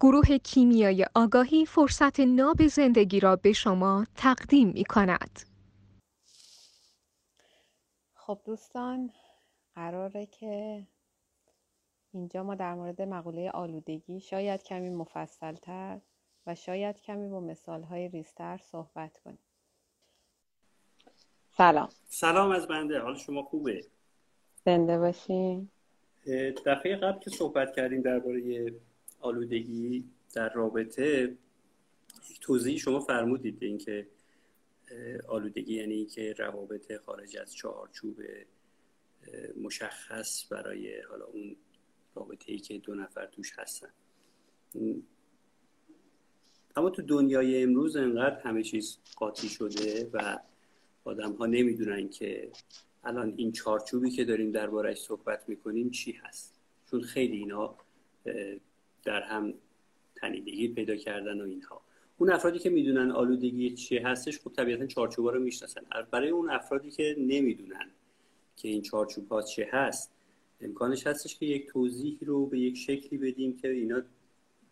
گروه کیمیای آگاهی فرصت ناب زندگی را به شما تقدیم می کند. خب دوستان قراره که اینجا ما در مورد مقوله آلودگی شاید کمی مفصلتر و شاید کمی با مثالهای ریستر صحبت کنیم. سلام. سلام از بنده. حال شما خوبه؟ زنده باشین. دفعه قبل که صحبت کردیم درباره آلودگی در رابطه یک توضیحی شما فرمودید اینکه آلودگی یعنی که روابط خارج از چهارچوب مشخص برای حالا اون رابطه ای که دو نفر توش هستن. اما تو دنیای امروز انقدر همه چیز قاطی شده و آدم ها نمی‌دونن که الان این چارچوبی که داریم دربارش صحبت می‌کنیم چی هست. چون خیلی اینا در هم تنیدگی پیدا کردن و اینها. اون افرادی که می‌دونن آلودگی چی هستش خب طبیعتا چارچوبا رو می‌شناسن. برای اون افرادی که نمی‌دونن که این چارچوب ها چه هست امکانش هستش که یک توضیح رو به یک شکلی بدیم که اینا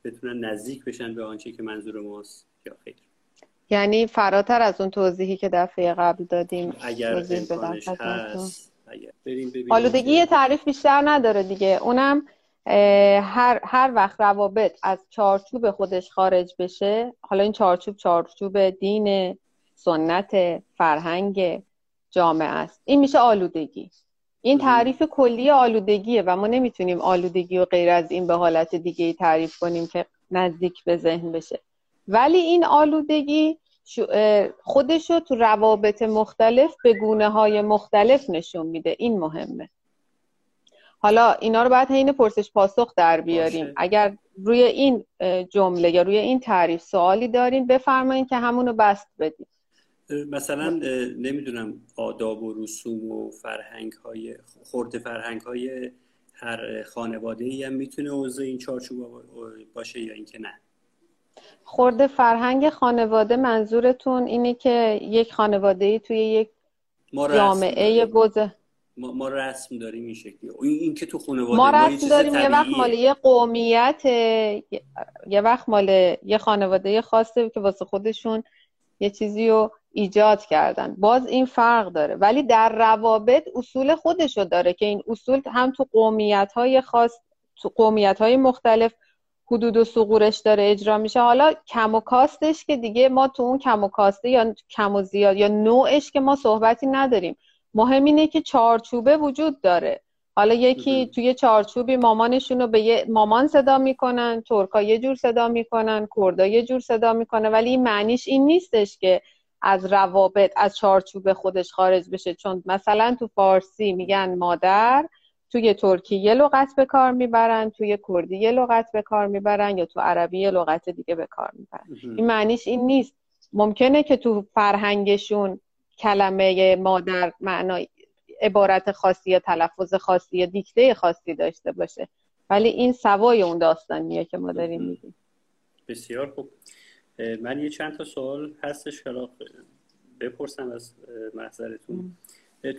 بتونن نزدیک بشن به آنچه که منظور ماست یا خیر یعنی فراتر از اون توضیحی که دفعه قبل دادیم اگر امکانش هست اگر آلودگی یه تعریف بیشتر نداره دیگه. اونم هر, هر وقت روابط از چارچوب خودش خارج بشه حالا این چارچوب چارچوب دین سنت فرهنگ جامعه است. این میشه آلودگی. این تعریف کلی آلودگیه و ما نمی‌تونیم آلودگی و غیر از این به حالت دیگه ای تعریف کنیم که نزدیک به ذهن بشه. ولی این آلودگی خودش رو تو روابط مختلف به گونه های مختلف نشون میده. این مهمه. حالا اینا رو باید حین پرسش پاسخ در بیاریم. اگر روی این جمله یا روی این تعریف سوالی دارین بفرمایید که همونو بست بدیم. مثلا نمی‌دونم آداب و رسوم و فرهنگ های خورد فرهنگ های هر خانواده ای هم می‌تونه عضو این چارچوب باشه یا اینکه نه؟ خورد فرهنگ خانواده منظورتون اینه که یک خانواده ای توی یک جامعه بوزه ما, ما رسم داریم این شکلی. این, که تو خانواده ما رسم داریم یه وقت مال یه قومیت یه وقت مال یه خانواده خاصه که واسه خودشون یه چیزی رو ایجاد کردن. باز این فرق داره. ولی در روابط اصول خودشو داره که این اصول هم تو قومیت های خاص تو قومیت های مختلف حدود و سقورش داره اجرا میشه. حالا کم و کاستش که دیگه ما تو اون کم و کاسته یا کم و زیاد یا نوعش که ما صحبتی نداریم. مهم اینه که چارچوبه وجود داره. حالا یکی توی چارچوبی مامانشون رو به یه مامان صدا می‌کنن ترکا یه جور صدا می‌کنن کردا یه جور صدا می‌کنه ولی این معنیش این نیستش که از روابط از چارچوب خودش خارج بشه. چون مثلا تو فارسی میگن مادر توی ترکی یه لغت به کار می‌برن توی کردی یه لغت به کار می‌برن یا تو عربی یه لغت دیگه به کار می‌برن. این معنیش این نیست. ممکنه که تو فرهنگشون کلمه مادر معنای عبارت خاصی یا تلفظ خاصی یا دیکته خاصی داشته باشه. ولی این سوای اون داستانیه که ما داریم میگیم. بسیار خوب. من یه چند تا سوال هستش که بپرسم از محضرتون.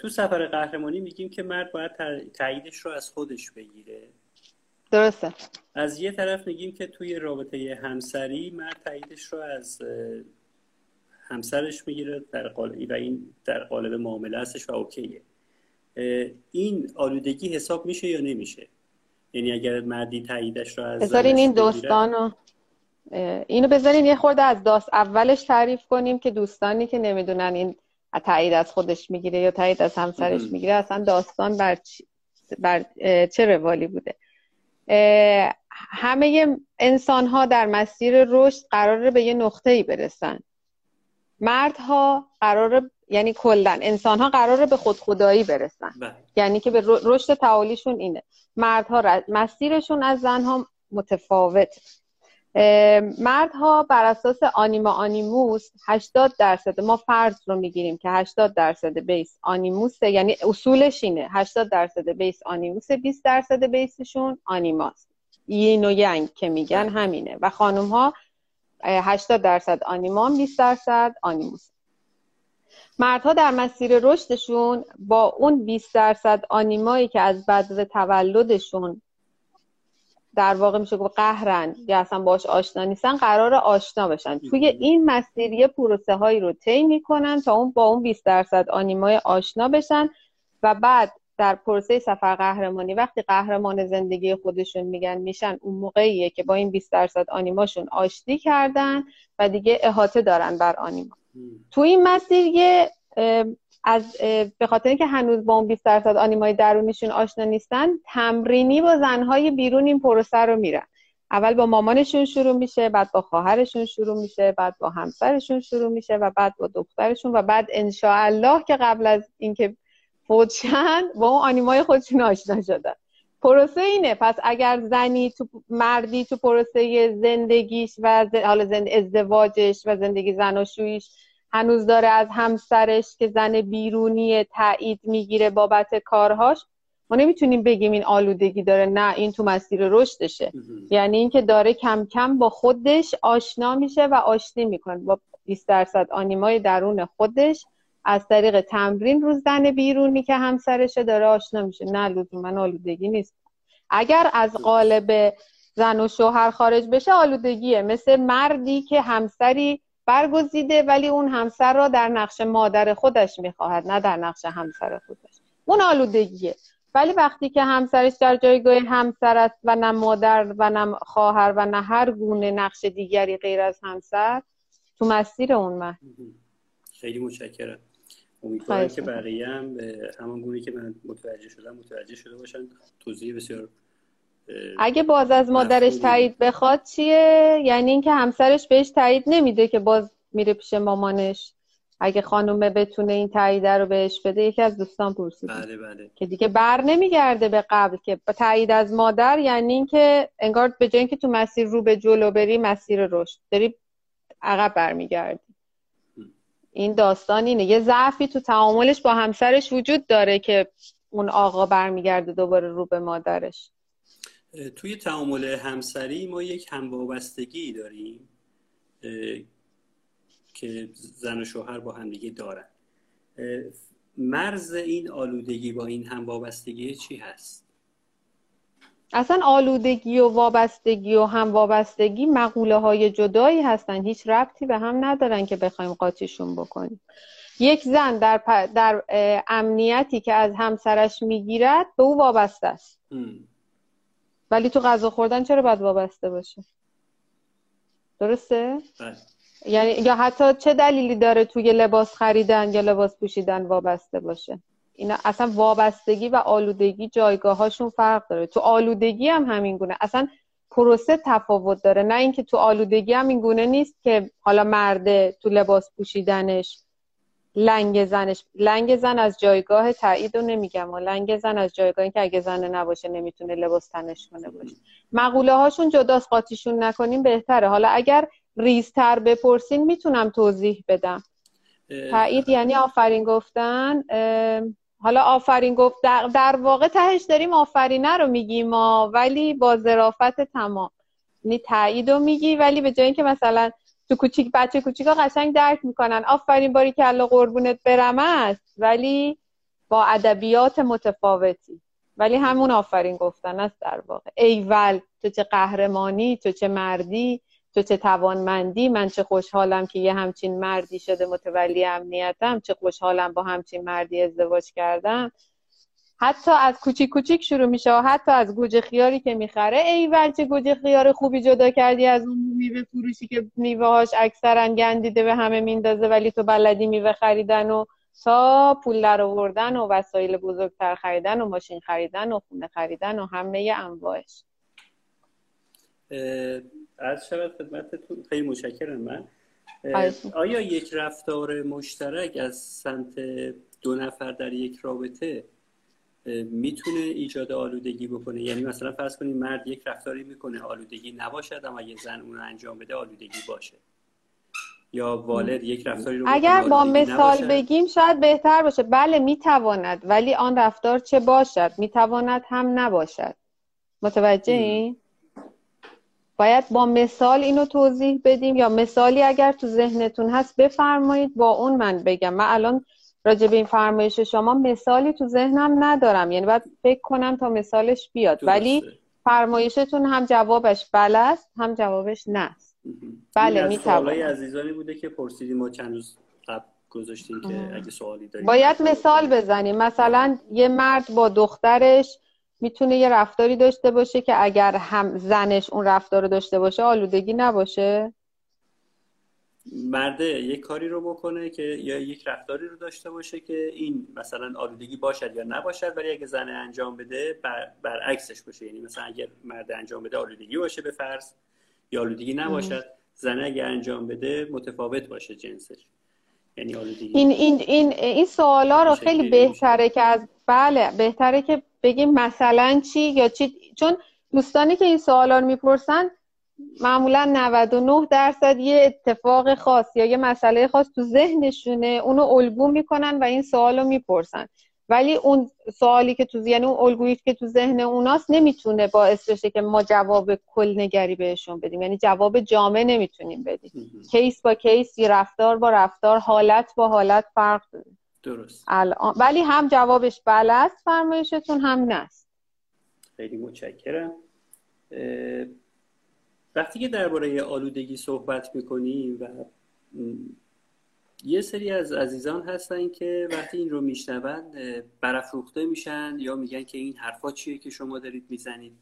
تو سفر قهرمانی میگیم که مرد باید تاییدش رو از خودش بگیره. درسته. از یه طرف میگیم که توی رابطه همسری مرد تاییدش رو از همسرش می‌گیره در قالب و این در قالب معامله هستش و اوکیه. این آلودگی حساب میشه یا نمیشه؟ یعنی اگر مردی تاییدش رو از بذارین این دوستانو اینو بذارین یه خورده از داست اولش تعریف کنیم که دوستانی که نمی‌دونن این تایید از خودش می‌گیره یا تایید از همسرش می‌گیره اصلا داستان بر, بر چه روالی بوده؟ همه انسان ها در مسیر رشد قراره به یه نقطه ای برسن. مردها قراره یعنی کلا انسان ها قراره به خود خدایی برسن. بله. یعنی که به رشد تعالیشون اینه. مردها مسیرشون از زنها متفاوت. مردها بر اساس آنیما آنیموس 80 درصد ما فرض رو می‌گیریم که 80 درصد بیس آنیموسه. یعنی اصولش اینه. 80 درصد بیس آنیموس 20 درصد بیسشون آنیماست. یین و ینگ که میگن بله. همینه. و خانم ها 80 درصد آنیمان 20 درصد آنیموس. مردها در مسیر رشدشون با اون 20 درصد آنیمایی که از بدو تولدشون در واقع میشه گفت قهرن یا اصلا باش آشنا نیستن قرار آشنا بشن. توی این مسیر یه پروسه هایی رو طی می‌کنن تا اون با اون 20 درصد آنیمای آشنا بشن و بعد در پروسه سفر قهرمانی وقتی قهرمان زندگی خودشون میگن میشن اون موقعیه که با این 20 درصد آنیماشون آشتی کردن و دیگه احاطه دارن بر آنیما. تو این مسیر یه از به خاطر اینکه هنوز با اون 20 درصد آنیمای درونیشون آشنا نیستن تمرینی با زنهای بیرون این پروسه رو میرن. اول با مامانشون شروع میشه بعد با خواهرشون شروع میشه بعد با همسرشون شروع میشه و بعد با دخترشون و بعد الله که قبل از اینکه فوتشن با اون آنیمای خودشون آشنا شدن. پروسه اینه. پس اگر زنی تو مردی تو پروسه زندگیش و حالا زند... ازدواجش و زندگی زناشویش هنوز داره از همسرش که زن بیرونی تایید می‌گیره بابت کارهاش ما نمی‌تونیم بگیم این آلودگی داره. نه این تو مسیر رشدشه. یعنی اینکه داره کم کم با خودش آشنا میشه و آشتی می‌کنه. با 20 درصد آنیمای درون خودش از طریق تمرین رو زن بیرونی که همسرشه داره آشنا میشه. نه من آلودگی نیست اگر از قالب زن و شوهر خارج بشه آلودگیه. مثل مردی که همسری برگزیده ولی اون همسر را در نقش مادر خودش می‌خواهد نه در نقش همسر خودش. اون آلودگیه. ولی وقتی که همسرش در جایگاه همسر است و نه مادر و نه خواهر و نه هر گونه نقش دیگری غیر از همسر تو مسیر اون من خیلی متشکرم. امیدوارم که بقیه هم همان گونه که من متوجه شدم متوجه شده باشن. توضیح بسیار اگه باز از مادرش تایید بخواد چیه؟ یعنی اینکه همسرش بهش تایید نمیده که باز میره پیش مامانش. اگه خانومه بتونه این تایید رو بهش بده یکی از دوستان پرسید بله بله. که دیگه بر نمیگرده به قبل که تایید از مادر یعنی اینکه انگار به جای اینکه تو مسیر رو به جلو بری مسیر رشد. داری عقب برمیگردی. این داستان اینه. یه ضعفی تو تعاملش با همسرش وجود داره که اون آقا برمیگرده دوباره رو به مادرش. توی تعامل همسری ما یک هموابستگی داریم که زن و شوهر با همدیگه دارن. مرز این آلودگی با این هموابستگی چی هست؟ اصلا آلودگی و وابستگی و هم وابستگی مقوله های جدایی هستن. هیچ ربطی به هم ندارن که بخوایم قاطیشون بکنیم. یک زن در, در امنیتی که از همسرش می‌گیرد به او وابسته است. ولی تو غذا خوردن چرا باید وابسته باشه؟ درسته؟ بله. یعنی یا حتی چه دلیلی داره توی لباس خریدن یا لباس پوشیدن وابسته باشه؟ اینا اصلا وابستگی و آلودگی جایگاهاشون فرق داره. تو آلودگی هم همین گونه. اصلا پروسه تفاوت داره. نه اینکه تو آلودگی هم این گونه نیست که حالا مرده تو لباس پوشیدنش لنگ زنش. لنگ زن از جایگاه تایید رو نمیگم. و لنگ زن از جایگاه که اگه زن نباشه نمی‌تونه لباس تنش کنه باشه. مقوله هاشون جداست قاطیشون نکنیم بهتره. حالا اگر ریزتر بپرسین می‌تونم توضیح بدم. تایید یعنی آفرین گفتن حالا آفرین گفت در, واقع تهش داریم آفرینه رو میگیم ما ولی با ظرافت تمام. یعنی تایید رو میگی ولی به جای اینکه مثلا تو کوچیک بچه کوچیکا قشنگ درک می‌کنن آفرین باری که الله قربونت برم است ولی با ادبیات متفاوتی. ولی همون آفرین گفتن است در واقع. ایول تو چه قهرمانی تو چه مردی تو چه توانمندی من چه خوشحالم که یه همچین مردی شده متولی امنیتم چه خوشحالم با همچین مردی ازدواج کردم. حتی از کوچیک کوچیک شروع میشه حتی از گوجه خیاری که می‌خره ای چه گوجه خیار خوبی جدا کردی از اون میوه فروشی که میوه هاش اکثرا گندیده به همه میندازه ولی تو بلدی میوه خریدن و تا پول در آوردن و وسایل بزرگتر خریدن و ماشین خریدن و خونه خریدن و همه انواعش. از شود خدمتتون. خیلی مشکرم من. آیا یک رفتار مشترک از سمت دو نفر در یک رابطه می‌تونه ایجاد آلودگی بکنه؟ یعنی مثلا فرض کنید مرد یک رفتاری می‌کنه آلودگی نباشد اما یه زن اون رو انجام بده آلودگی باشه. یا والد یک رفتاری رو اگر با مثال بگیم شاید بهتر باشه. بله می‌تواند ولی آن رفتار چه باشد؟ می‌تواند هم نباشد. متوجه این؟ باید با مثال اینو توضیح بدیم یا مثالی اگر تو ذهنتون هست بفرمایید با اون من بگم. من الان راجع به این فرمایش شما مثالی تو ذهنم ندارم. یعنی باید فکر کنم تا مثالش بیاد. ولی فرمایشتون هم جوابش بله است هم جوابش نه است. بله می عزیزانی بوده که پرسیدیم ما چند روز قبل گذاشتیم که اگه سوالی داریم باید مثال بزنیم. مثلا یه مرد با دخترش می‌تونه یه رفتاری داشته باشه که اگر هم زنش اون رفتار رو داشته باشه آلودگی نباشه؟ مرده یک کاری رو بکنه که یا یک رفتاری رو داشته باشه که این مثلا آلودگی باشد یا نباشد ولی اگه زن انجام بده بر... برعکسش باشه. یعنی مثلا اگر مرد انجام بده آلودگی باشه به فرض. یا آلودگی نباشد زن اگه انجام بده متفاوت باشه جنسش. یعنی آلودگی. این این این این سوالا رو خیلی بهتره که از بله بهتره که بگیم مثلا چی یا چی؟ چون دوستانی که این سوالا رو می‌پرسن معمولا 99 درصد یه اتفاق خاص یا یه مسئله خاص تو ذهنشونه اونو الگو می‌کنن و این سوال رو می‌پرسن. ولی اون سوالی که تو یعنی اون الگویی که تو ذهن اوناست نمی‌تونه باعث بشه که ما جواب کل نگری بهشون بدیم. یعنی جواب جامع نمی‌تونیم بدیم. کیس با کیس رفتار با رفتار حالت با حالت فرق داره. درست. الان ولی هم جوابش بله است فرمایشتون هم نست خیلی متشکرم. وقتی که درباره آلودگی صحبت می‌کنیم و یه سری از عزیزان هستن که وقتی این رو میشنون برافروخته میشن یا میگن که این حرفا چیه که شما دارید می‌زنید.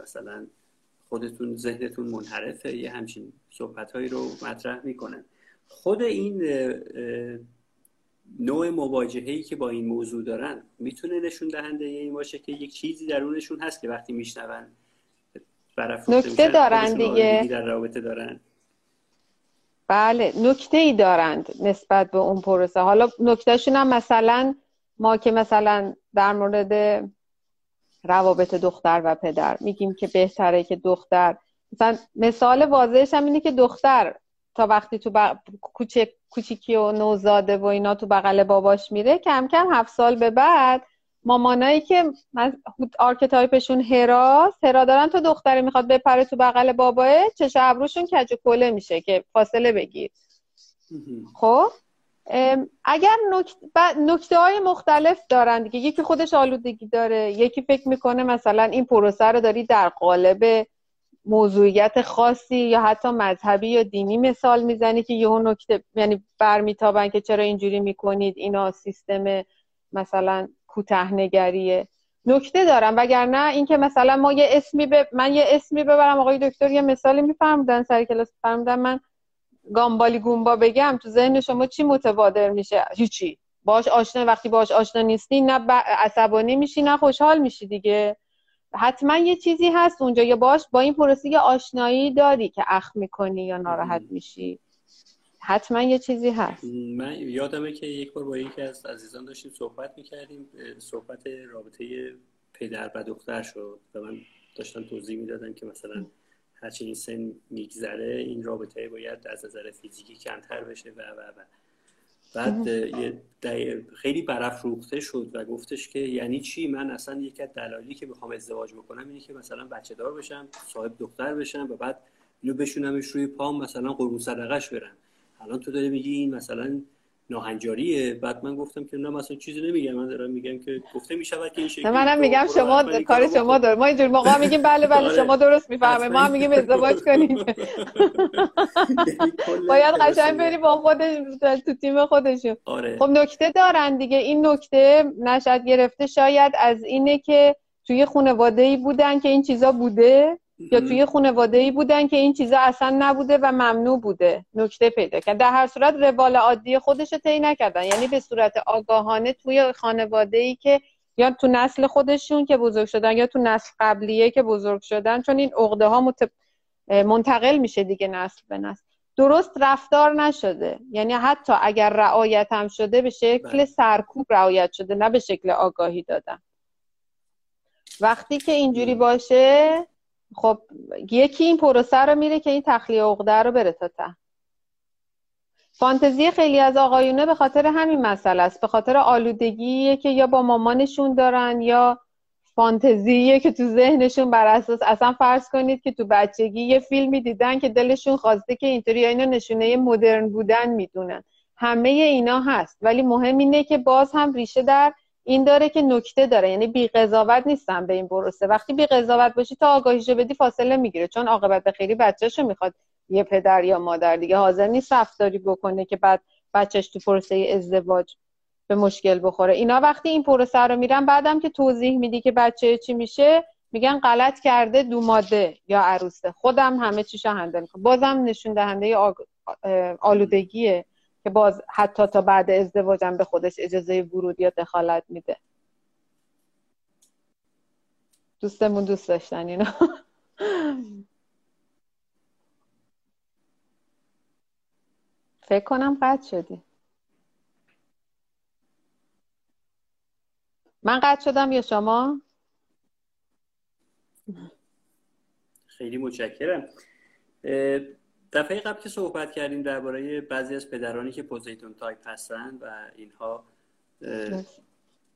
مثلا خودتون ذهنتون منحرفه یه همچین صحبت هایی رو مطرح می‌کنن. خود این نوع مواجهه که با این موضوع دارن می‌تونه نشون دهنده این باشه که یک چیزی درونشون هست که وقتی میشنون نکته دارن دیگه. در رابطه دارن. بله نکته ای دارند نسبت به اون پروسه. حالا نکتهشون هم مثلا ما که مثلا در مورد روابط دختر و پدر میگیم که بهتره که دختر. مثلا مثال واضحش هم اینه که دختر تا وقتی تو بق... کوچک کوچیکی و نوزاده و اینا تو بغل باباش میره. کم کم هفت سال به بعد مامانایی که archetype شون هراست هرا دارن. تو دختره می‌خواد بپره تو بغل باباه چش ابروشون کج کله میشه که فاصله بگیر. خب؟ اگر نکته های مختلف دارن دیگه. یکی خودش آلودگی داره یکی فکر می‌کنه مثلا این پروسه رو داری در قالب موضوعیت خاصی یا حتی مذهبی یا دینی مثال می‌زنی که یهو نکته یعنی برمیتابن که چرا اینجوری می‌کنید اینا سیستم مثلا کوتاهنگریه نکته دارم وگرنه اینکه مثلا ما یه اسمی به من یه اسمی ببرم آقای دکتر یه مثالی میفرمودن سر کلاس فرمودن من گامبالی گومبا بگم تو ذهن شما چی متبادر میشه؟ هیچی. باش آشنا وقتی باش آشنا نیستی نه عصبانی میشی نه خوشحال میشی دیگه. حتما یه چیزی هست اونجا. یا باش با این پروسه یه آشنایی داری که اخ می‌کنی یا ناراحت میشی. حتما یه چیزی هست. من یادمه که یک بار با یکی از عزیزان داشتیم صحبت می‌کردیم. صحبت رابطه پدر و دختر شد و من داشتم توضیح می‌دادم که مثلا هرچی این سن میگذره این رابطه باید از نظر فیزیکی کمتر بشه و و و. بعد یه خیلی برافروخته شد و گفتش که یعنی چی؟ من اصلا یکی از دلایلی که بخوام ازدواج بکنم اینه که مثلا بچه دار بشم صاحب دختر بشم و بعد اینو بشونمش روی پام مثلا قربون صدقش برم. الان تو داری میگی این مثلا ناهنجاریه بعد من گفتم که نه مثلا چیزی نمیگم. من دارم میگم که گفته می‌شود که این شکلی منم میگم شما کار شما داره. ما اینجور موقع میگیم بله بله آره. شما درست می‌فهمه. ما هم میگیم ازدواج کنیم. باید قشنگ بری با خودش تو تیم خودشون. آره. خب نکته دارن دیگه. این نکته نشد گرفته شاید از اینه که توی خانواده ای بودن که این چیزا بوده. یا توی خانواده ای بودن که این چیزا اصلا نبوده و ممنوع بوده. نکته پیدا کرد. در هر صورت روال عادی خودش رو طی نکردن. یعنی به صورت آگاهانه توی خانواده ای که یا تو نسل خودشون که بزرگ شدن یا تو نسل قبلیه که بزرگ شدن. چون این عقده ها منتقل میشه دیگه نسل به نسل. درست رفتار نشده. یعنی حتی اگر رعایت هم شده به شکل بله. سرکوب رعایت شده نه به شکل آگاهی دادن. وقتی که اینجوری باشه خب یکی این پروسه رو میره که این تخلیه عقده رو بره تا ته. فانتزی خیلی از آقایونه به خاطر همین مسئله است. به خاطر آلودگیه که یا با مامانشون دارن یا فانتزیه که تو ذهنشون بر اساس اصلا فرض کنید که تو بچگی یه فیلمی دیدن که دلشون خواسته که اینطوری اینا نشونه مدرن بودن می‌دونن. همه اینا هست. ولی مهم اینه که باز هم ریشه در این داره که نکته داره. یعنی بی قضاوت نیستم به این پروسه وقتی بی قضاوت باشی تا آگاهیشو بدی فاصله می‌گیره. چون عاقبت خیلی بچهشو می‌خواد یه پدر یا مادر دیگه. حاضر نیست رفتاری بکنه که بعد بچهش تو پروسه ازدواج به مشکل بخوره. اینا وقتی این پروسه رو میرن بعدم که توضیح میدی که بچه چی میشه میگن غلط کرده دوماده یا عروسه. خودم همه چیشو هندل کنم بازم نشون دهنده آلودگیه. که باز حتی تا بعد ازدواجم به خودش اجازه ورود یا دخالت میده. دوستمون دوست داشتن اینا فکر کنم قطع شدی. من قطع شدم یا شما؟ خیلی متشکرم. دفعه قبل که صحبت کردیم درباره بعضی از پدرانی که پوزیتون تایپ هستن و اینها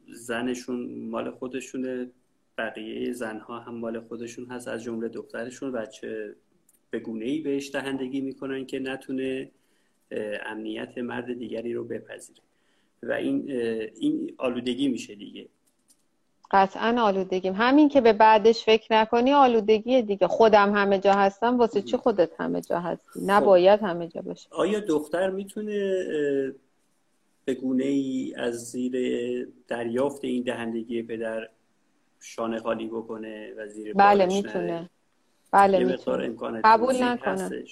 زنشون مال خودشونه بقیه زنها هم مال خودشون هست از جمله دخترشون بچه به گونه ای بهش دهندگی می‌کنن که نتونه امنیت مرد دیگری رو بپذیره. و این این آلودگی میشه دیگه. قطعا آلودگیم. همین که به بعدش فکر نکنی آلودگی دیگه. خودم همه جا هستم واسه چی خودت همه جا هستی؟ خب. نباید همه جا باشه. آیا دختر می‌تونه به گونه ای از زیر دریافت این دهندگی پدر شانه خالی بکنه و زیر بله می‌تونه. بله می‌تونه. قبول نکنه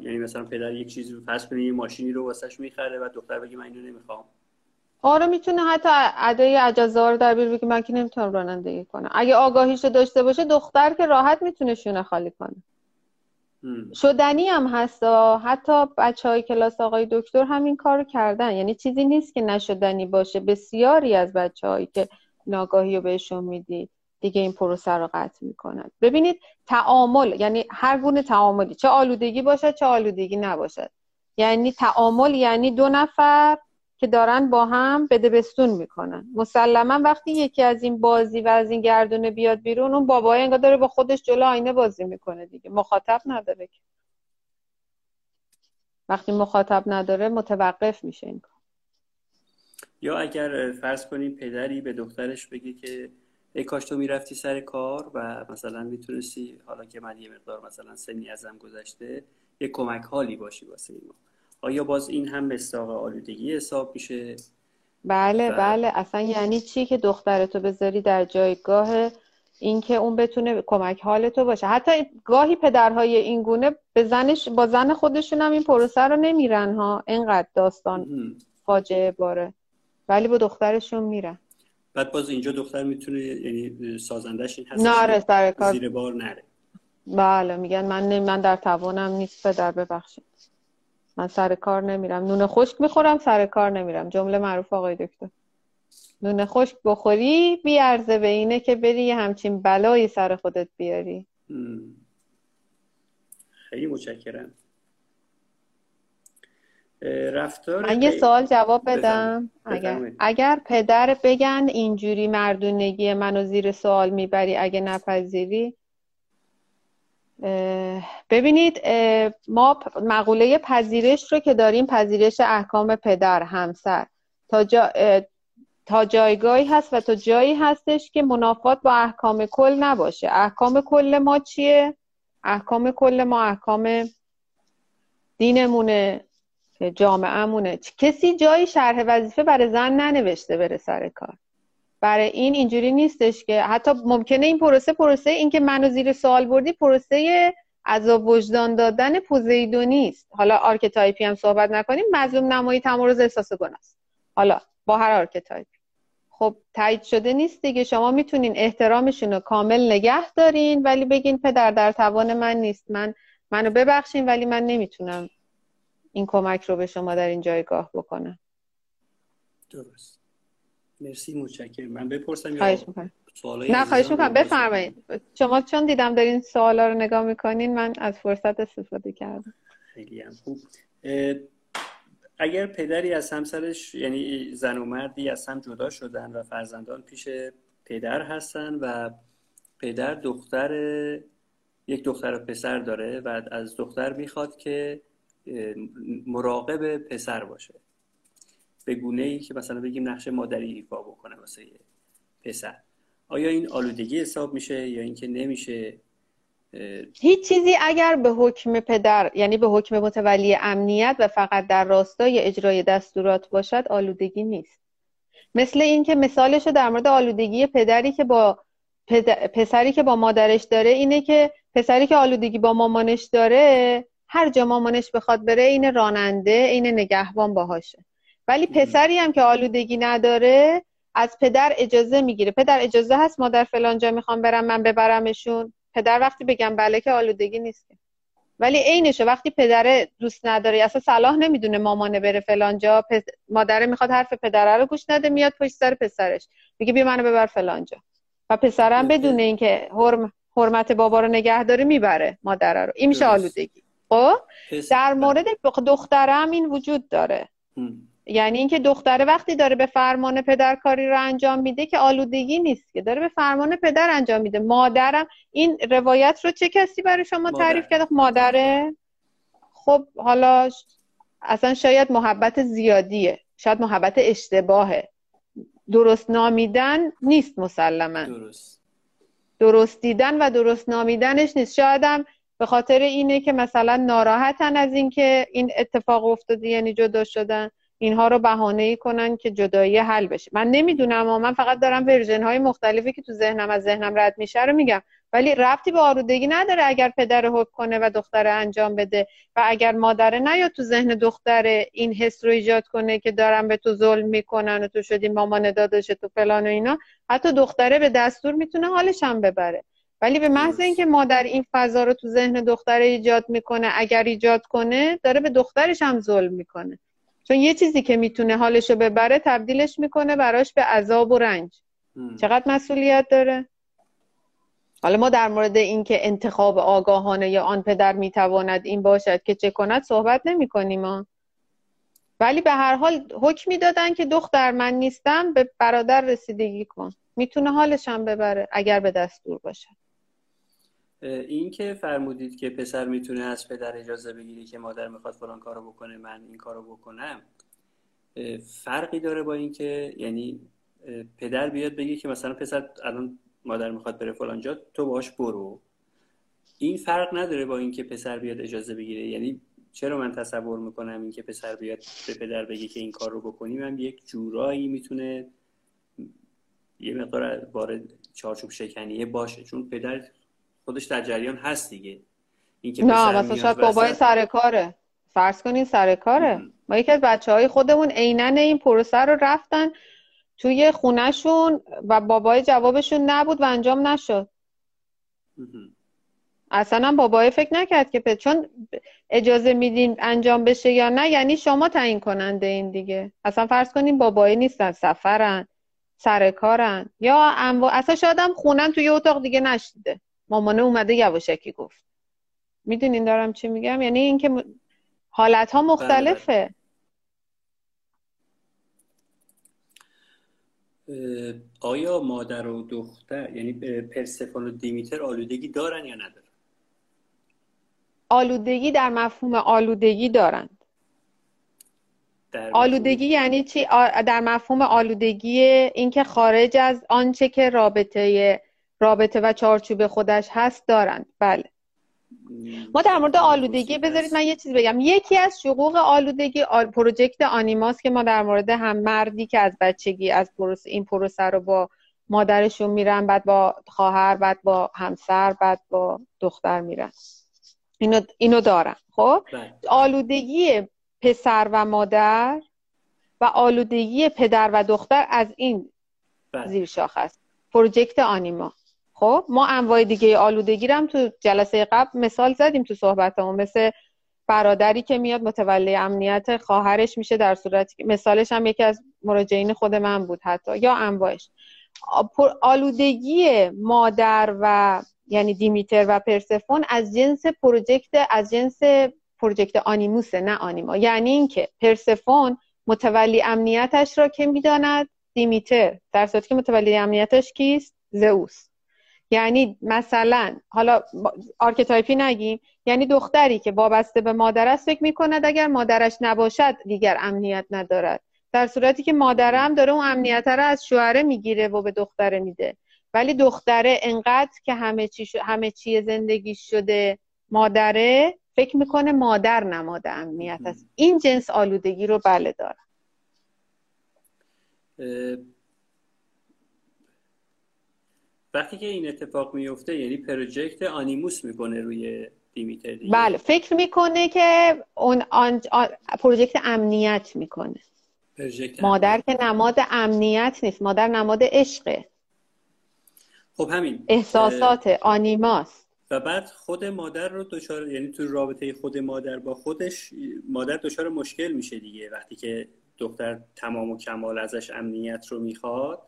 یعنی مثلا پدر یک چیزی فرض کنه یه ماشینی رو واسش می‌خره و دختر بگه من اینو نمی‌خوام. آره می‌تونه حتی ادای اجازه رو در بیار بگه من که نمی‌تونم رانندگی کنم. اگه آگاهیشو داشته باشه دختر که راحت می‌تونه شونه خالی کنه. شدنی هم هست حتی بچه های کلاس آقای دکتر همین کار کردن. یعنی چیزی نیست که نشدنی باشه. بسیاری از بچه هایی که ناگاهی رو بهشون میدی دیگه این پروسه رو قطع می‌کنن. ببینید تعامل یعنی هر گونه تعاملی. چه آلودگی باشد چه آلودگی نباشد. یعنی تعامل یعنی دو نفر که دارن با هم بده بستون می‌کنن. مسلما وقتی یکی از این بازی و از این گردونه بیاد بیرون اون بابای انگار داره با خودش جلو آینه بازی می‌کنه دیگه. مخاطب نداره که. وقتی مخاطب نداره متوقف میشه این کار. یا اگر فرض کنیم پدری به دخترش بگه که ای کاش تو می‌رفتی سر کار و مثلا می‌تونستی حالا که من یه مقدار مثلا سنی ازم گذشته یه کمک حالی باشی واسه ما. آیا باز این هم مستاق آلودگی حساب میشه؟ بله بله. اصلا یعنی چی که دخترتو بذاری در جایگاه اینکه اون بتونه کمک حال تو باشه؟ حتی گاهی پدرهای این گونه به زنش با زن خودشون هم این پروسه رو نمیرن ها. اینقدر داستان فاجعه باره. ولی با دخترشون میرن. بعد باز اینجا دختر می‌تونه یعنی سازندش این هست سر زیر بار نره. بله میگن من من در توانم نیست پدر ببخشید من سر کار نمیرم. نون خشک می‌خورم سر کار نمیرم. جمله معروف آقای دکتر. نون خشک بخوری بیارزه به اینه که بری یه همچین بلایی سر خودت بیاری. خیلی متشکرم. رفتار من یه سوال جواب بدم. اگر, اگر پدر بگن اینجوری مردونگی منو زیر سوال می‌بری اگه نپذیری؟ ببینید ما مقوله پذیرش رو که داریم پذیرش احکام پدر همسر. تا, جا... تا جایگاهی هست و تا جایی هستش که منافات با احکام کل نباشه. احکام کل ما چیه؟ احکام کل ما احکام دینمونه جامعهمونه. کسی جایی شرح وظیفه برای زن ننوشته بره سر کار. برای این اینجوری نیستش که حتی ممکنه این پروسه پروسه این که منو زیر سوال بردی پروسه عذاب وجدان دادن پوزیدونی است حالا archetype ی هم صحبت نکنیم مظلوم نمایی تمارض احساس گناه حالا با هر archetype ی. خب تایید شده نیست دیگه شما می‌تونین احترامشون رو کامل نگه دارین ولی بگین پدر در توان من نیست. من منو ببخشین ولی من نمی‌تونم این کمک رو به شما در این جایگاه بکنم. درست. مرسی متشکرم. من بپرسم خواهش می‌کنم. نه خواهش می‌کنم. بفرمایید. شما چون دیدم دارین سوالا رو نگاه می‌کنین من از فرصت استفاده کردم. خیلی هم خوب. اگر پدری از همسرش یعنی زن و مردی از هم جدا شدن و فرزندان پیش پدر هستن و پدر دختر یک دختر و پسر داره و از دختر می‌خواد که مراقب پسر باشه. به گونه ای که مثلا بگیم نقش مادری ایفا بکنه واسه پسر. آیا این آلودگی حساب میشه یا اینکه نمیشه؟ هیچ چیزی اگر به حکم پدر یعنی به حکم متولی امنیت و فقط در راستای اجرای دستورات باشد آلودگی نیست. مثل اینکه مثالش در مورد آلودگی پدری که با پسری که با مادرش داره اینه که پسری که آلودگی با مامانش داره هر جا مامانش بخواد بره این راننده این نگهبان باهاشه. ولی پسری هم که آلودگی نداره از پدر اجازه می‌گیره. پدر اجازه هست مادر فلانجا می‌خوام برم من ببرمشون. پدر وقتی بگم بله که آلودگی نیست ولی عینشه وقتی پدره دوست نداره اصلا صلاح نمی‌دونه مامانه بره فلانجا پس... مادره می‌خواد حرف پدره رو گوش نده میاد پشت سر پسرش. میگه بیا منو ببر فلانجا و پسرم بدون اینکه حرم... حرمت بابا رو نگه داره می‌بره مادره رو. این میشه آلودگی. خب؟ در مورد دخترم این وجود داره. یعنی اینکه دختره وقتی داره به فرمان پدر کاری رو انجام میده که آلودگی نیست که داره به فرمان پدر انجام میده. مادرم این روایت رو چه کسی برای شما تعریف کرده مادره؟ خب حالا اصلا شاید محبت زیادیه. شاید محبت اشتباهه. درست نامیدن نیست مسلما. درست. درست دیدن و درست نامیدنش نیست. شایدم به خاطر اینه که مثلا ناراحتن از اینکه این اتفاق افتاده یعنی جدا شدن. اینها رو بهانه ای کنن که جدایی حل بشه. من نمی‌دونم و من فقط دارم ورژن های مختلفی که تو ذهنم از ذهنم رد میشه رو میگم. ولی ربطی به آرودگی نداره اگر پدر حکم کنه و دختر انجام بده و اگر مادره نیاد تو ذهن دختر این حس رو ایجاد کنه که دارم به تو ظلم می‌کنن و تو شدی مامان داداش تو فلان و اینا حتی دختره به دستور می‌تونه حالش هم ببره. ولی به محض اینکه مادر این فضا رو تو ذهن دختره ایجاد می‌کنه اگر ایجاد کنه داره به دخترش هم ظلم می‌کنه. چون یه چیزی که می‌تونه حالشو ببره تبدیلش می‌کنه براش به عذاب و رنج. چقدر مسئولیت داره؟ حالا ما در مورد اینکه انتخاب آگاهانه یا آن پدر می‌تواند این باشد که چه کند صحبت نمی کنیم ولی به هر حال حکمی دادن که دختر من نیستم به برادر رسیدگی کن. می‌تونه حالش هم ببره اگر به دستور باشد این که فرمودید که پسر می‌تونه از پدر اجازه بگیره که مادر می‌خواد فلان کارو بکنه من این کارو بکنم فرقی داره با اینکه یعنی پدر بیاد بگه که مثلا پسر الان مادر می‌خواد بره فلان جا تو باش برو. این فرق نداره با اینکه پسر بیاد اجازه بگیره. یعنی چرا من تصور می‌کنم اینکه پسر بیاد به پدر بگه که این کار رو بکنیم هم یک جورایی می‌تونه یه مقدار وارد چارچوب شکنیه باشه. چون پدر خودش در جریان هست دیگه. این نه مثلا شاید بابای سر کاره فرض کنین سر کاره ما یکی از بچه های خودمون عینن این پروسه رو رفتن توی خونهشون و بابای جوابشون نبود و انجام نشد. اصلا بابای فکر نکرد که چون اجازه میدین انجام بشه یا نه یعنی شما تعیین کننده این دیگه. اصلا فرض کنین بابایی نیستن سفرن سر کارن یا اصلا شاید هم خونن توی اتاق دیگه نشده مامانه اومده یواشکی گفت. می‌دونین دارم چی میگم؟ یعنی اینکه حالت ها مختلفه. آیا مادر و دختر یعنی پرسفون و دیمیتر آلودگی دارن یا ندارن؟ آلودگی در مفهوم آلودگی دارند آلودگی یعنی چی؟ در مفهوم آلودگی اینکه خارج از آنچه که رابطه رابطه و چارچوب خودش هست دارند. بله. ما در مورد آلودگی بذارید من یه چیز بگم. یکی از شقوق آلودگی آل... پروژکت آنیماس که ما در مورد هم مردی که از بچگی از پروس... این پروسه رو با مادرشون میرن بعد با خواهر بعد با همسر بعد با دختر میرن. اینو, اینو دارن. خب؟ بله. آلودگی پسر و مادر و آلودگی پدر و دختر از این بله. زیر شاخه است. پروژکت آنیما. خب ما انواع دیگه آلودگی هم تو جلسه قبل مثال زدیم تو صحبتمون مثل برادری که میاد متولی امنیت خواهرش میشه در صورتی که مثالش هم یکی از مراجعین خود من بود حتی یا انواعش. آلودگی مادر و یعنی دیمیتر و پرسفون از جنس پروژکت از جنس project آنیموس نه آنیما. یعنی اینکه پرسفون متولی امنیتش را که می‌داند دیمیتر در صورتی که متولی امنیتش کیست؟ زئوس. یعنی مثلا حالا archetype ی نگیم یعنی دختری که وابسته به مادر است فکر می‌کند اگر مادرش نباشد دیگر امنیت ندارد. در صورتی که مادرم داره اون امنیت رو از شوهره می‌گیره و به دختره میده. ولی دختره انقدر که همه چی, همه چی زندگی شده مادره فکر می‌کنه مادر نماد امنیت است. این جنس آلودگی رو بله داره وقتی که این اتفاق میفته یعنی پروژکت آنیموس می‌کنه روی دیمیتر دیگه. بله فکر می‌کنه که اون آن... پروژکت امنیت می‌کنه. مادر که نماد امنیت نیست مادر نماد عشقه. خب همین. احساسات آنیماست. و بعد خود مادر رو دچار یعنی تو رابطه خود مادر با خودش مادر دچار مشکل میشه دیگه. وقتی که دختر تمام و کمال ازش امنیت رو می‌خواد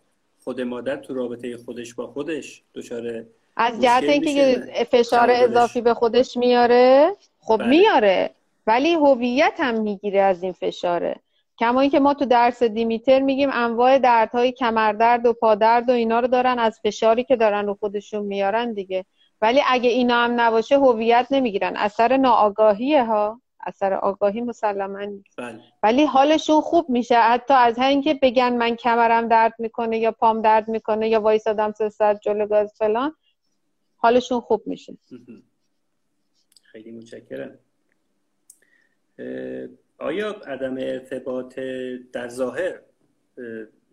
خود مادر تو رابطه خودش با خودش دچار از جهت اینکه فشار اضافی به خودش میاره خب بله. میاره. ولی هویت هم می‌گیره از این فشاره. کما که ما تو درس دیمیتر میگیم انواع دردهای کمردرد و پادرد و اینا رو دارن از فشاری که دارن رو خودشون میارن دیگه. ولی اگه اینا هم نباشه هویت نمی‌گیرن. اثر ناآگاهیه ها. اثر آگاهی مسلما بله. ولی حالشون خوب میشه. حتی از اینکه بگن من کمرم درد می‌کنه یا پام درد می‌کنه یا وایسادم سه ساعت جلو گاز فلان حالشون خوب میشه. خیلی متشکرم. آیا عدم ارتباط در ظاهر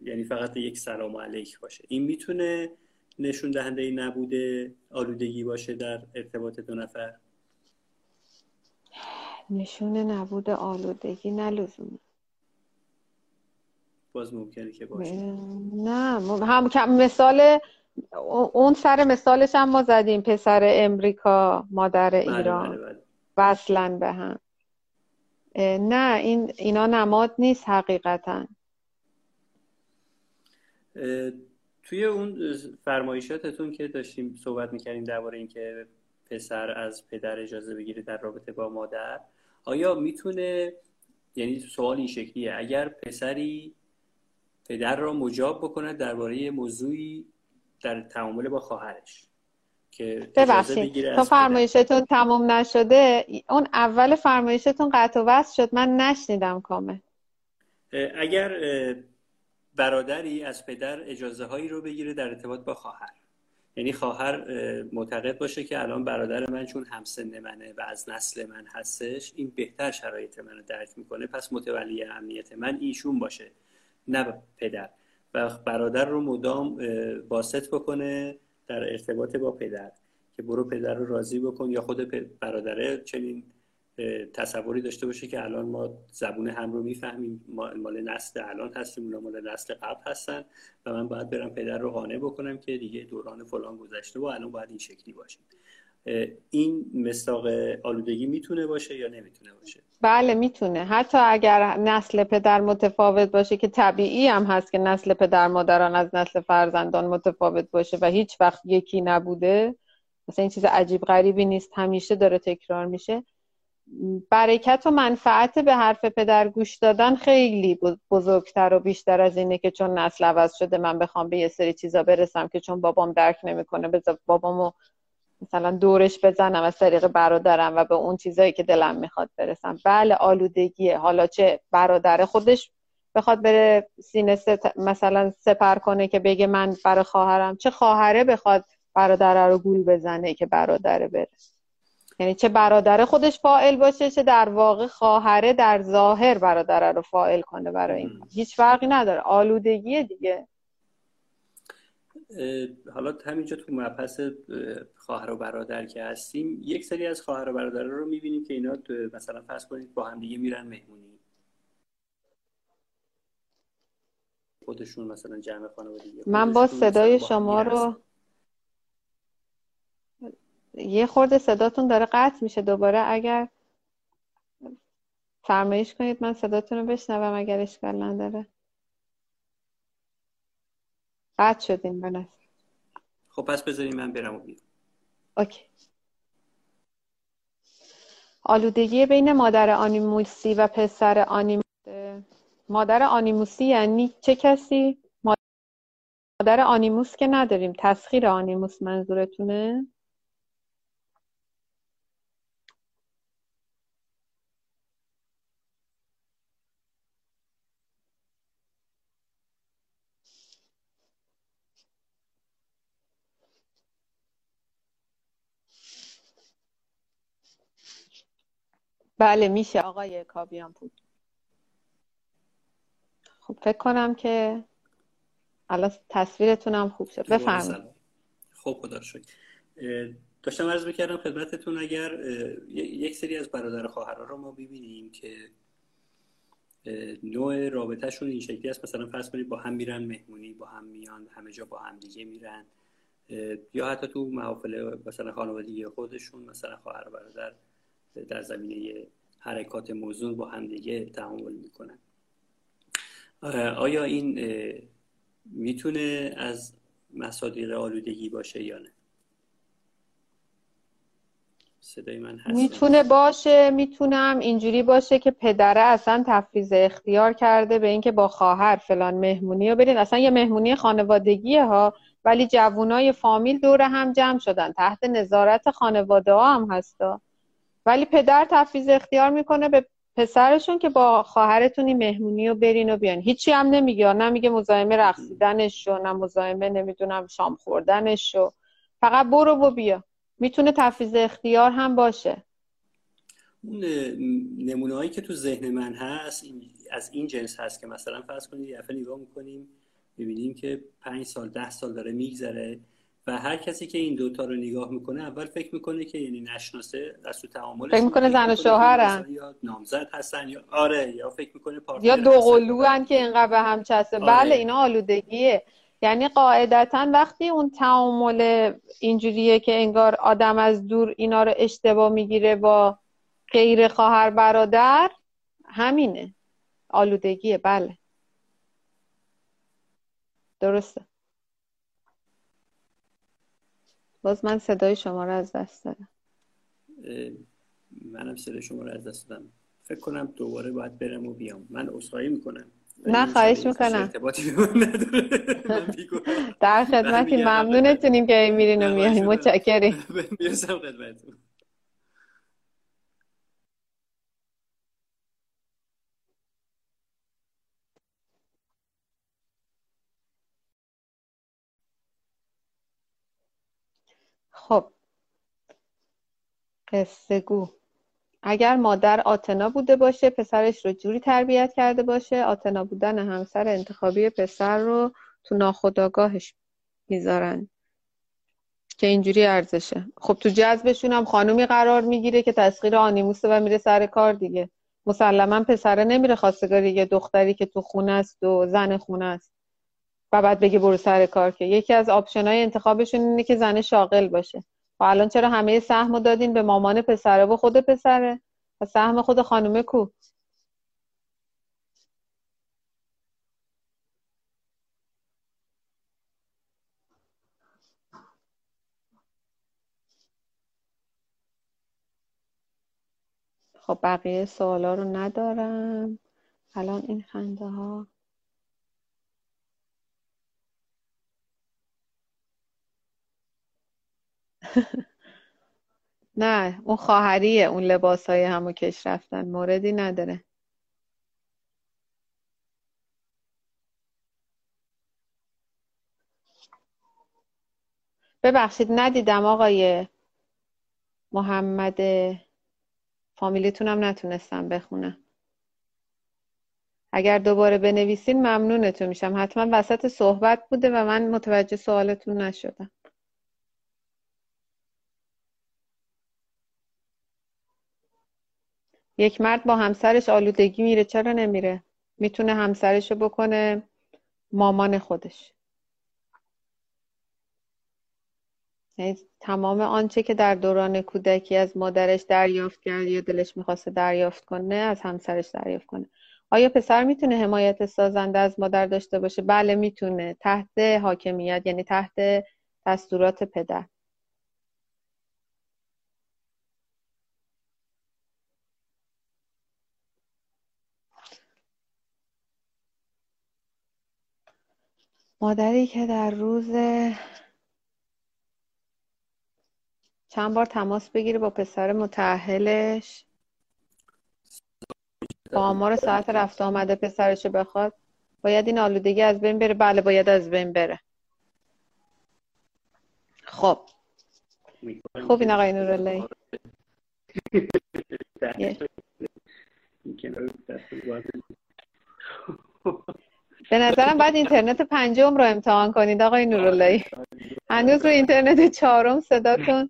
یعنی فقط یک سلام علیک باشه؟ این می‌تونه نشون دهنده نبوده آلودگی باشه در ارتباط دو نفر؟ نشون نبود آلودگی نه باز ممکنه که باشه. نه هم مثال اون سر مثالش هم ما زدیم پسر امریکا مادر بله، ایران. بله بله. وصلن به هم. نه این اینا نماد نیست حقیقتا. توی اون فرمایشاتتون که داشتیم صحبت می‌کردیم درباره اینکه پسر از پدر اجازه بگیره در رابطه با مادر آیا می‌تونه یعنی سوال این شکلیه اگر پسری پدر را مجاب بکنه درباره موضوعی در تعامل با خواهرش که ببخشید تا فرمایشتون تموم نشده اون اول فرمایشتون قطع و وصل شد من نشنیدم کامل. اگر برادری از پدر اجازه هایی رو بگیره در ارتباط با خواهر. یعنی خواهر معتقد باشه که الان برادر من چون همسن منه و از نسل من هستش این بهتر شرایط منو درک می‌کنه. پس متولی امنیت من ایشون باشه نه پدر. و برادر رو مدام باست بکنه در ارتباط با پدر که برو پدر رو راضی بکن یا خود برادره چنین تصوری داشته باشه که الان ما زبون هم رو می‌فهمیم. مال نسل الان هستیم اونا مال نسل قبل هستن و من باید برم پدر رو قانع بکنم که دیگه دوران فلان گذشته و الان باید این شکلی باشه این مستاق آلودگی می‌تونه باشه یا نمی‌تونه باشه؟ بله می‌تونه. حتی اگر نسل پدر متفاوت باشه که طبیعی هم هست که نسل پدر مادران از نسل فرزندان متفاوت باشه و هیچ وقت یکی نبوده مثلا این چیز عجیب غریبی نیست همیشه داره تکرار میشه. برکت و منفعت به حرف پدر گوش دادن خیلی بزرگتر و بیشتر از اینه که چون نسل عوض شده من بخوام به یه سری چیزا برسم که چون بابام درک نمی‌کنه بذار بابامو مثلا دورش بزنم از طریق برادرم و به اون چیزایی که دلم می‌خواد برسم. بله آلودگیه. حالا چه برادر خودش بخواد بره سینه مثلا سپر کنه که بگه من برای خواهرم چه خواهره بخواد برادر رو گول بزنه که برادره بره. یعنی چه برادر خودش فائل باشه چه در واقع خواهره در ظاهر برادر رو فائل کنه برای این. هیچ فرقی نداره. آلودگی دیگه. حالا همینجا تو مبحث خواهر و برادر که هستیم یک سری از خواهر و برادر رو می‌بینیم که اینا مثلا فرض کنید با هم دیگه میرن مهمونی. خودشون مثلا جمع خانوادگی من با صدای شما رو یه خورده صداتون داره قطع میشه. دوباره اگر فرمایش کنید من صداتون رو بشنوم اگر اشکال نداره. قطع شدیم من خب پس بذاریم من برم و بیرم اوکی. آلودگی بین مادر آنیموسی و پسر آنیموسی مادر آنیموسی یعنی چه کسی؟ مادر آنیموس که نداریم. تسخیر آنیموس منظورتونه؟ بله میشه. آقای کابیان پور خب فکر کنم که الان تصویرتونم خوب شد. بفرمایید. خب خدا شکر. داشتم عرض می‌کردم خدمتتون اگر یک سری از برادر خواهرها رو ما ببینیم که نوع رابطهشون این شکلی است. مثلا فرض کنید با هم میرن مهمونی با هم میان همه جا با هم دیگه میرن. یا حتی تو محافل مثلا خانوادگی خودشون مثلا خواهر برادر در زمینه حرکات موضوع با هم دیگه تعامل می‌کنن. آیا این می‌تونه از مصادیق آلودگی باشه یا نه؟ صدای من هست می‌تونه باشه می‌تونم اینجوری باشه که پدره اصلا تفریز اختیار کرده به اینکه با خواهر فلان مهمونی رو برین اصلا یه مهمونی خانوادگیه ها ولی جوونای فامیل دور هم جمع شدن. تحت نظارت خانواده ها هم هستا ولی پدر تفریز اختیار می‌کنه به پسرشون که با خواهرتون این مهمونی رو برین و بیان. هیچی هم نمیگه نمیگه مزاحم رقصیدنش شو نه مزاحم نمی‌دونم شام خوردنش شو فقط برو و بیا. می‌تونه تفیز اختیار هم باشه. اون نمونه هایی که تو ذهن من هست از این جنس هست که مثلا فرض کنید یه نگاه می‌کنیم ببینیم که پنج سال ده سال داره میگذره. و هر کسی که این دوتا رو نگاه می‌کنه اول فکر می‌کنه که یعنی نشناسه از تو تعامل فکر می‌کنه زن و شوهرن. یا نامزد هستن یا آره یا فکر می‌کنه یا دو قلو که اینقدر به هم چسته. آره. بله اینا آلودگیه. یعنی قاعدتا وقتی اون تعامل اینجوریه که انگار آدم از دور اینا رو اشتباه می‌گیره با غیر خواهر برادر همینه. آلودگیه. بله. درسته. باز من صدای شما رو از دست دادم. منم صدای شما رو از دست دادم. فکر کنم دوباره باید برم و بیام. من اصخایی می‌کنم. نه خواهش می‌کنم. در خدمتی ممنونتونیم که میرین و میاییم متشکریم. می‌رسم خدمتتون. خب. قصه گو. اگر مادر آتنا بوده باشه پسرش رو جوری تربیت کرده باشه آتنا بودن همسر انتخابی پسر رو تو ناخداگاهش می‌ذارن. که اینجوری ارزشه. خب تو جذبشون هم خانومی قرار می‌گیره که تسخیر آنیموسه و میره سر کار دیگه. مسلما پسره نمیره خواستگاری یه دختری که تو خونه است و زن خونه است. و بعد بگه برو سر کار که. یکی از آپشن های انتخابشون اینه که زن شاغل باشه. و الان چرا همه سهم دادین به مامان پسره و خود پسره و سهم خود خانومه کو؟ خب بقیه سوالا رو ندارم. الان این خنده ها نه اون خواهریه اون لباس های همو کش رفتن. موردی نداره. ببخشید ندیدم آقای محمد فامیلیتونم نتونستم بخونم. اگر دوباره بنویسین ممنونتون میشم. حتما وسط صحبت بوده و من متوجه سوالتون نشدم. یک مرد با همسرش آلودگی میره. چرا نمیره؟ می‌تونه همسرشو بکنه مامان خودش. یعنی تمام آنچه که در دوران کودکی از مادرش دریافت کرد یا دلش می‌خواسته دریافت کنه از همسرش دریافت کنه. آیا پسر می‌تونه حمایت سازنده از مادر داشته باشه؟ بله می‌تونه. تحت حاکمیت یعنی تحت دستورات پدر. مادری که در روز چند بار تماس بگیره با پسر متعهلش با آمار ساعت رفت آمده پسرش بخواد. باید این آلودگی از بین بره. بله باید از بین بره. خب. خوب این آقای نوراللهی. به نظرم باید اینترنت پنجم رو امتحان کنید آقای نوراللهی. هنوز رو اینترنت چهارم صداتون.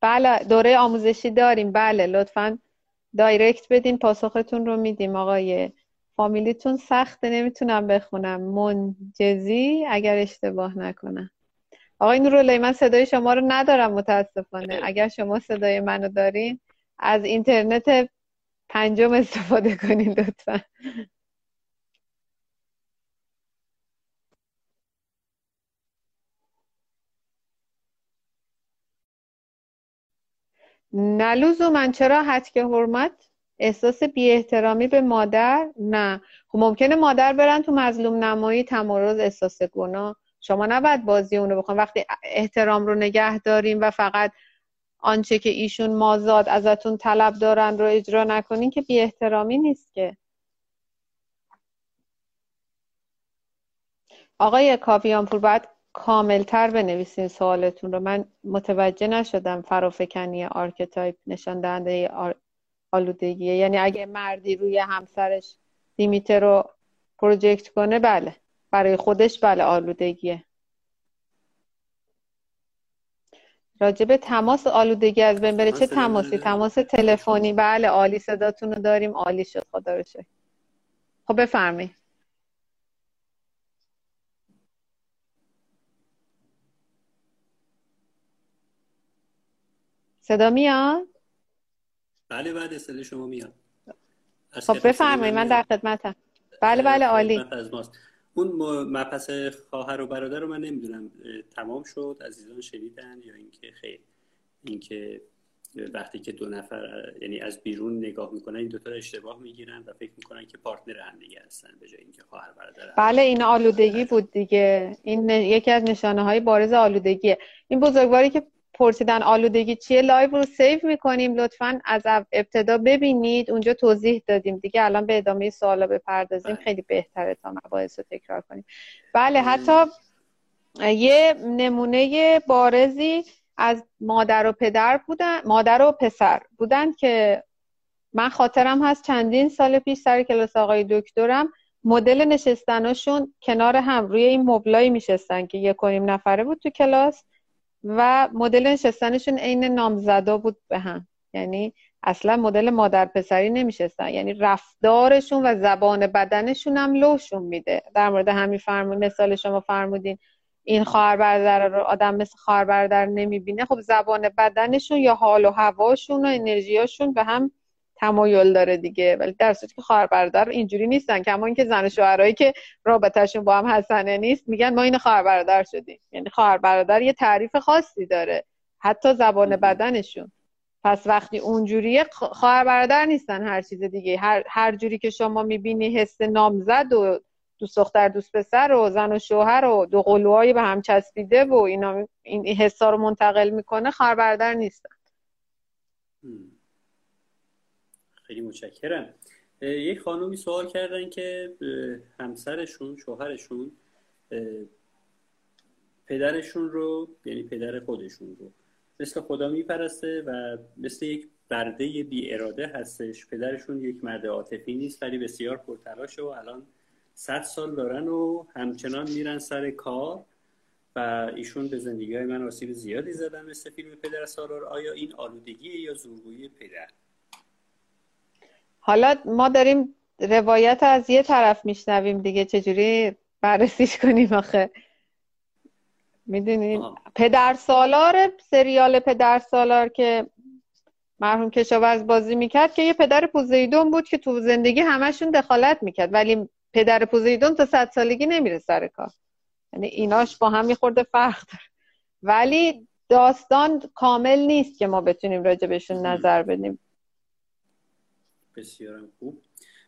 بله دوره آموزشی داریم. بله لطفا دایرکت بدین پاسختون رو میدیم. آقای فامیلیتون سخته نمی‌تونم بخونم. منجزی اگر اشتباه نکنم. آقای نوراللهی من صدای شما رو ندارم متاسفانه. اگر شما صدای منو دارین از اینترنت پنجم استفاده کنین لطفا. من چرا که حرمت؟ احساس بی احترامی به مادر؟ نه. خب ممکنه مادر برن تو مظلوم نمایی تمارز احساس گناه. شما نباید بازی اونو بخون وقتی احترام رو نگه داریم و فقط آنچه که ایشون مازاد ازتون طلب دارن رو اجرا نکنین که بی احترامی نیست که. آقای کاویانپور باید کاملتر بنویسین سوالتون رو. من متوجه نشدم فرافکنی archetype نشان دهنده آلودگیه یعنی اگه مردی روی همسرش دیمیتر رو project کنه بله. برای خودش بله آلودگیه. راجب تماس آلودگی از بین بره. چه تماسی؟ تماس تلفنی. بله عالی صداتون رو داریم. عالی شد. خدا رو شد خب بفرمی صدا میاد؟ بله بله صدا شما میاد. خب بفرمایید. من در خدمتم. بله بله عالی. اون مبحث خواهر و برادر رو من نمی‌دونم تمام شد عزیزان شنیدن یا اینکه خیر؟ اینکه وقتی که دو نفر یعنی از بیرون نگاه می‌کنن این دوتا اشتباه می‌گیرن و فکر می‌کنن که partner هم دیگه هستن به جای اینکه خواهر برادر بله این آلودگی بود دیگه. این یکی از نشانه های بارز آلودگیه. این بزرگواری که پرسیدن آلودگی چیه؟ live رو save می‌کنیم لطفا از ابتدا ببینید. اونجا توضیح دادیم دیگه. الان به ادامه سوالا بپردازیم. بله. خیلی بهتره تا مباحث رو تکرار کنیم. بله حتی یه نمونه بارزی از مادر و پدر بودن مادر و پسر بودن که من خاطرم هست چندین سال پیش سر کلاس آقای دکترم مدل نشستناشون کنار هم. روی این مبلایی میشستن که یک نفره بود تو کلاس. و مدل نشستنشون عین نامزدا بود به هم. یعنی اصلا مدل مادر پسری نمیشستن. یعنی رفتارشون و زبان بدنشون هم لوشون میده. در مورد همین فرمود مثال شما فرمودین. این خواهر برادر رو آدم مثل خواهر برادر نمی‌بینه. خب زبان بدنشون یا حال و هواشون و انرژیاشون به هم تمایل داره دیگه. ولی در صورتی که خواهر برادر اینجوری نیستن. کما اینکه زن شوهرایی که رابطهشون با هم حسنه نیست میگن ما این خواهر برادر شدیم. یعنی خواهر برادر یه تعریف خاصی داره. حتی زبان بدنشون. پس وقتی اونجوریه خواهر برادر نیستن هر چیز دیگه. هر, هر جوری که شما می‌بینی حس نامزد و دوست دختر دوست پسر و زن و شوهر و دو قلوهایی به هم چسبیده و اینا این حسا رو منتقل می‌کنه خواهر برادر نیستن خیلی متشکرم. یک خانومی سوال کردن که همسرشون شوهرشون پدرشون رو یعنی پدر خودشون رو مثل خدا میپرسته و مثل یک برده بی اراده هستش. پدرشون یک مرد عاطفی نیست ولی بسیار پرتلاشه و الان صد سال دارن و همچنان میرن سر کار و ایشون به زندگی های من آسیب زیادی زدن مثل فیلم پدر سالار. آیا این آلودگی یا زورگویی پدر؟ حالا ما داریم روایت از یه طرف میشنویم دیگه چجوری بررسیش کنیم آخه؟ می‌دونین پدر سالار سریال پدر سالار که مرحوم کشاورز بازی می‌کرد که یه پدر پوزیدون بود که تو زندگی همشون دخالت می‌کرد ولی پدر پوزیدون تا صد سالگی نمیره سر کار. یعنی ایناش با هم میخورده فرق داره. ولی داستان کامل نیست که ما بتونیم راجع بهشون نظر بدیم. بسیار خوب.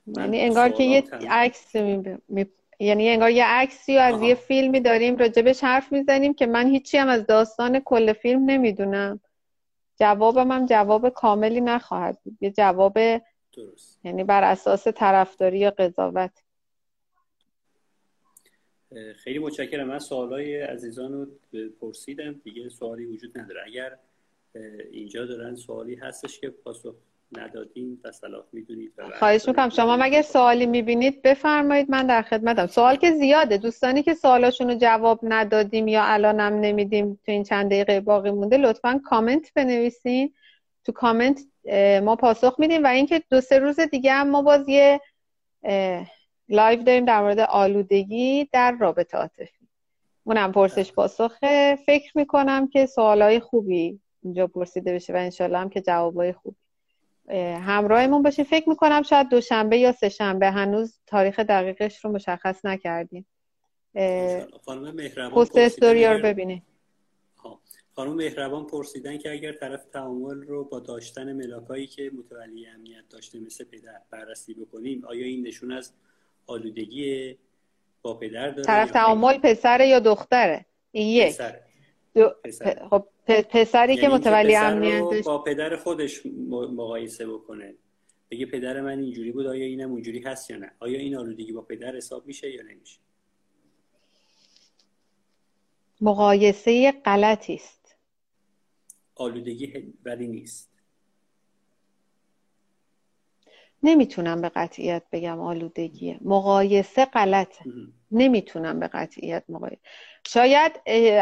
یعنی انگار که یه عکس می... یعنی انگار یه عکسی و از یه فیلمی داریم راجبش حرف می‌زنیم که من هیچی هم از داستان کل فیلم نمی‌دونم. جوابم هم جواب کاملی نخواهد بود. یه جواب درست. یعنی بر اساس طرفداری یا قضاوت. خیلی متشکرم. من سوالای عزیزان رو پرسیدم. دیگه سوالی وجود نداره. اگر اینجا دارن سوالی هستش که پاسخ ندادیم و صلاح می‌دونید خواهش می‌کنم. شما مگه سوالی می‌بینید بفرمایید. من در خدمتم. سوال که زیاده. دوستانی که سوالاشون رو جواب ندادیم یا الانم نمیدیم تو این چند دقیقه باقی مونده لطفا کامنت بنویسین. تو کامنت ما پاسخ میدیم و اینکه دو سه روز دیگه هم ما باز یه live داریم در مورد آلودگی در رابطه عاطفی. اونم پرسش پاسخه. فکر می‌کنم که سوالای خوبی اینجا پرسیده بشه و انشالله هم که جوابای خوبی. همراهمون باشین فکر می‌کنم شاید دوشنبه یا سه شنبه هنوز تاریخ دقیقش رو مشخص نکردیم. خانم مهربان post story رو ببینید خانم مهربان پرسیدن که اگر طرف تعامل رو با داشتن ملاکایی که متولی امنیت داشته مثل پدر بررسی بکنیم آیا این نشون از آلودگی با پدر داره طرف تعامل پسره یا دختره؟ این یک. دو... خب پسری که یعنی متولی امنیت با پدر خودش مقایسه بکنه. بگه پدر من اینجوری بود آیا اینم اونجوری هست یا نه؟ آیا این آلودگی با پدر حساب میشه یا نمیشه؟ مقایسه غلطی است. آلودگی ولی نیست. نمی‌تونم به قطعیت بگم آلودگیه. مقایسه غلطه. نمی‌تونم به قطعیت مقایسه شاید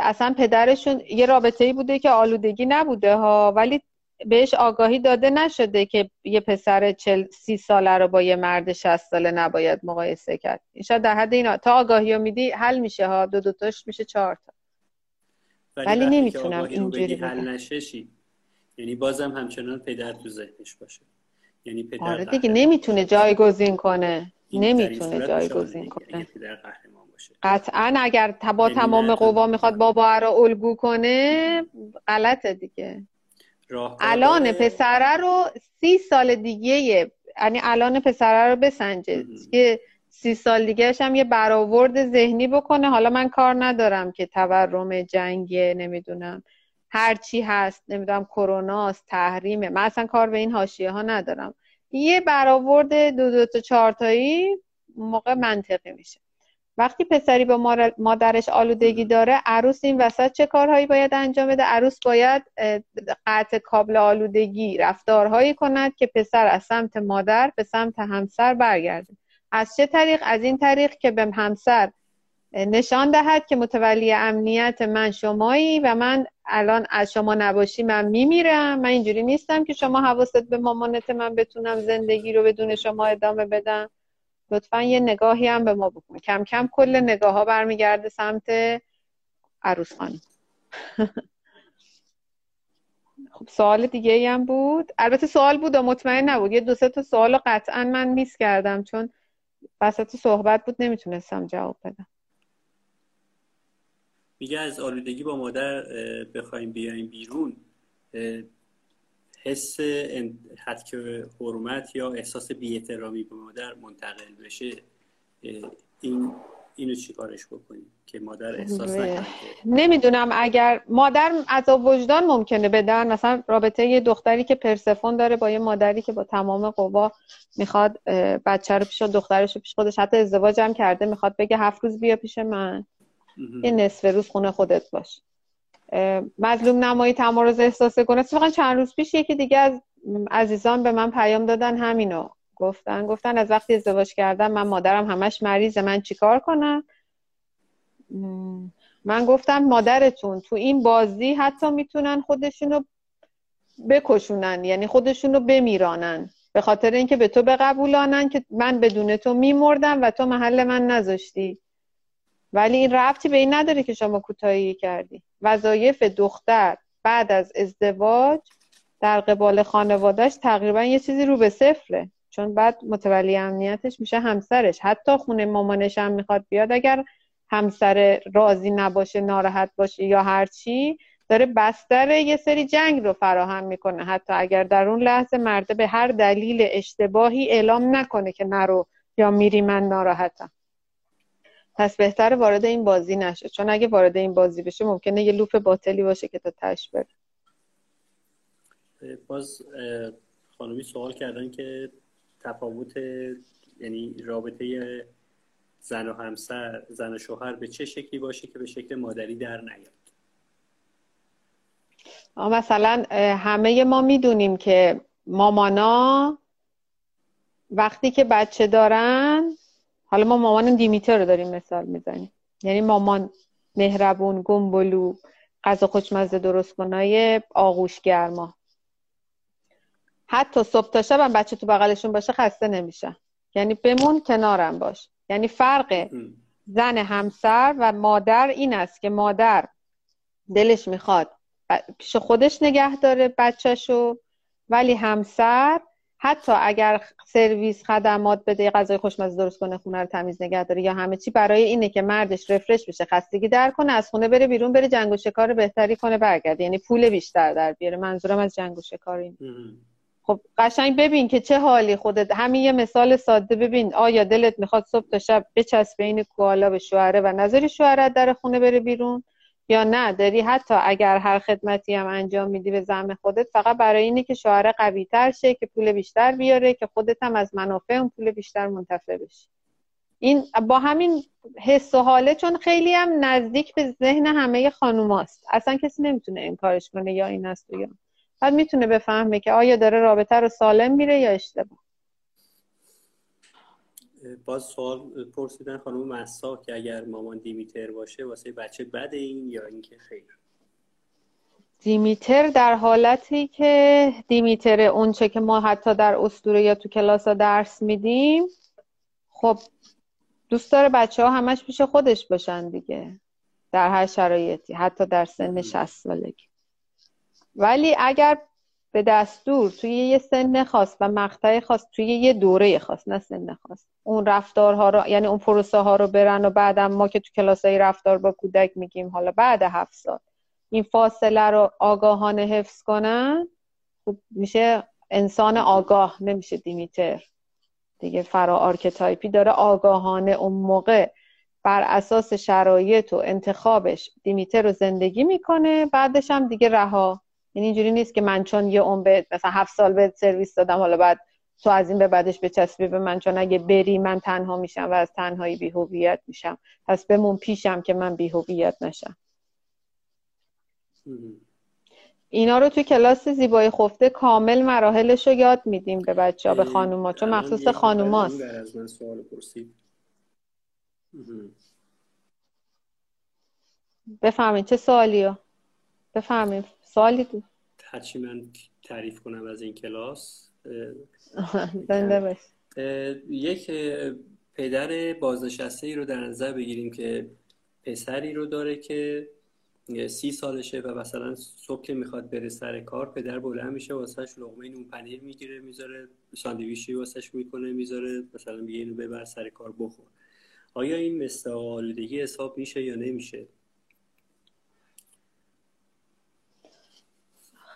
اصلا پدرشون یه رابطه ای بوده که آلودگی نبوده ها ولی بهش آگاهی داده نشده که یه پسر چل سی ساله رو با یه مرد شست ساله نباید مقایسه کرد. شاید در حد اینا. تا آگاهی رو میدی حل میشه ها. دو دوتاش میشه چهار تا. ولی, نمی‌تونم اینجوری حل نشه یعنی بازم همچنان پدر تو ذهنش باشه. یعنی پدر آره دیگه نمی‌تونه جایگزین کنه. نمی‌تونه جایگزین کنه. قطعا اگر با تمام قوا می‌خواد بابا رو الگو کنه غلطه دیگه. الان پسره رو سی سال دیگه یعنی الان پسره رو بسنجه. که سی سال دیگه هم یه برآورد ذهنی بکنه. حالا من کار ندارم که تورم جنگه نمی‌دونم هر چی هست نمی‌دونم کروناست تحریمه من اصلا کار به این حاشیه ها ندارم. یه برآورد دو دو تا چهار تایی موقع منطقی میشه. وقتی پسری با مادرش آلودگی داره عروس این وسط چه کارهایی باید انجام بده؟ عروس باید قطع کابل آلودگی رفتارهایی کند که پسر از سمت مادر به سمت همسر برگرده. از چه طریق؟ از این طریق که به همسر نشان دهد که متولی امنیت من شمایی و من الان از شما نباشی من میمیرم. من اینجوری نیستم که شما حواست به مامانت من بتونم زندگی رو بدون شما ادامه بدم. لطفا یه نگاهی هم به ما بکن. کم کم کل نگاه ها برمیگرده سمت عروس خانم. خب سوال دیگه ای هم بود. البته سوال بود و مطمئن نبود. یه دو سه تا سوال قطعا من میس کردم چون وسط صحبت بود نمی‌تونستم جواب بدم. میگه از آلودگی با مادر بخوایم بیایم بیرون حس حد که حرمت یا احساس بی‌احترامی به مادر منتقل بشه این اینو چیکارش بکنیم که مادر احساس نکنه؟ نمی‌دونم اگر مادر از وجدان ممکنه بدن مثلا رابطه یه دختری که پرسفون داره با یه مادری که با تمام قوا می‌خواد بچه رو پیش دخترش رو پیش خودش حتی ازدواج هم کرده می‌خواد بگه هفت روز بیا پیش من. یه نصف روز خونه خودت باش. مظلوم نمایی تمارز احساس کنه. اتفاقا چند روز پیش یکی دیگه از عزیزان به من پیام دادن همینو گفتن. گفتن از وقتی ازدواج کردم من مادرم همش مریضه. من چیکار کنم؟ من گفتم مادرتون تو این بازی حتی می‌تونن خودشونو بکشونن. یعنی خودشونو بمیرانن. به خاطر اینکه به تو بقبولانن که من بدون تو میمردم و تو محل من نذاشتی. ولی این ربطی به این نداره که شما کوتاهی کردی. وظایف دختر بعد از ازدواج در قبال خانوادهش تقریبا یه چیزی رو به صفره. چون بعد متولی امنیتش میشه همسرش. حتی خونه مامانش هم می‌خواد بیاد. اگر همسر راضی نباشه ناراحت باشه یا هرچی داره بستر یه سری جنگ رو فراهم می‌کنه. حتی اگر در اون لحظه مرده به هر دلیل اشتباهی اعلام نکنه که نرو یا میری من ناراحتم. پس بهتر وارد این بازی نشه. چون اگه وارد این بازی بشه ممکنه یه لوپ باطلی باشه که تا تش بره. باز خانمی سوال کردن که تفاوت یعنی رابطه زن و همسر زن و شوهر به چه شکلی باشه که به شکل مادری در نیاد؟ مثلا همه ما می‌دونیم که مامانا وقتی که بچه دارن حالا ما مامان دیمیتر رو داریم مثال می‌زنیم. یعنی مامان مهربون گمبلو غذا خوشمزه درست کنای آغوش گرما. حتی صبح تا شب بچه تو بغلشون باشه خسته نمیشه. یعنی بمون کنارم باش. یعنی فرق زن همسر و مادر این است که مادر دلش می‌خواد. پیش خودش نگه داره بچهشو. ولی همسر حتی اگر سرویس خدمات بده غذای خوشمزه درست کنه خونه رو تمیز نگه داره یا همه چی برای اینه که مردش رفرش بشه خستگی در کنه از خونه بره بیرون بره جنگ و شکار بهتری کنه برگرده. یعنی پول بیشتر در بیاره. منظورم از جنگ و شکار این خب قشنگ ببین که چه حالی خودت. همین یه مثال ساده ببین. آیا دلت می‌خواد صبح تا شب بچسبه این کوالا به شوهره و نظری شوهرت در خونه بره بیرون؟ یا نه داری حتی اگر هر خدمتی هم انجام میدی به زم خودت فقط برای اینه که شوهر قوی تر شه که پول بیشتر بیاره که خودت هم از منافع اون پول بیشتر منتفع بشی. این با همین حس و حاله چون خیلی هم نزدیک به ذهن همه خانوماست اصلا کسی نمی‌تونه این کارش کنه یا این است یا بعد می‌تونه بفهمه که آیا داره رابطه رو سالم میره یا اشتباه. باز سوال پرسیدن خانم مسا که اگر مامان دیمیتر باشه واسه بچه بد این یا اینکه خیر؟ دیمیتر در حالتی که دیمیتر اونچه که ما حتی در اسطوره یا تو کلاس ها درس میدیم خب دوست داره بچه ها همش پیش خودش باشن دیگه در هر شرایطی حتی در سن 60 سالگی. ولی اگر به دستور توی یه سن خاص و مقطع خاص توی یه دوره خاص نه سن خاص. اون رفتارها رو یعنی اون پروسه ها رو برن و بعدم ما که تو کلاس های رفتار با کودک میگیم حالا بعد هفت سال. این فاصله رو آگاهانه حفظ کنن خب میشه انسان آگاه نمیشه دیمیتر. دیگه فرا archetypeی داره آگاهانه اون موقع بر اساس شرایط و انتخابش دیمیتر رو زندگی می‌کنه بعدش هم دیگه رها. یعنی اینجوری نیست که من چون یه اون به مثلا هفت سال به سرویس دادم حالا بعد تو از این به بعدش بچسبی به من چون اگه بری من تنها میشم و از تنهایی بیهویت میشم. پس بمون پیشم که من بیهویت نشم. اینا رو تو کلاس زیبای خفته کامل مراحلش رو یاد میدیم به بچه ها به خانوما چون مخصوص خانوماست. بفهمید چه بفهمید سوالی تو هرچی من تعریف کنم از این کلاس زنده یک پدر بازنشسته ای رو در نظر بگیریم که پسری رو داره که سی سالشه و مثلا صبح که می‌خواد بره سر کار پدر بلند میشه واسهش لقمه نون پنیر می‌گیره می‌ذاره ساندویچی واسهش می‌کنه می‌ذاره مثلا میگه اینو ببر سر کار بخور. آیا این آلودگی حساب میشه یا نمیشه؟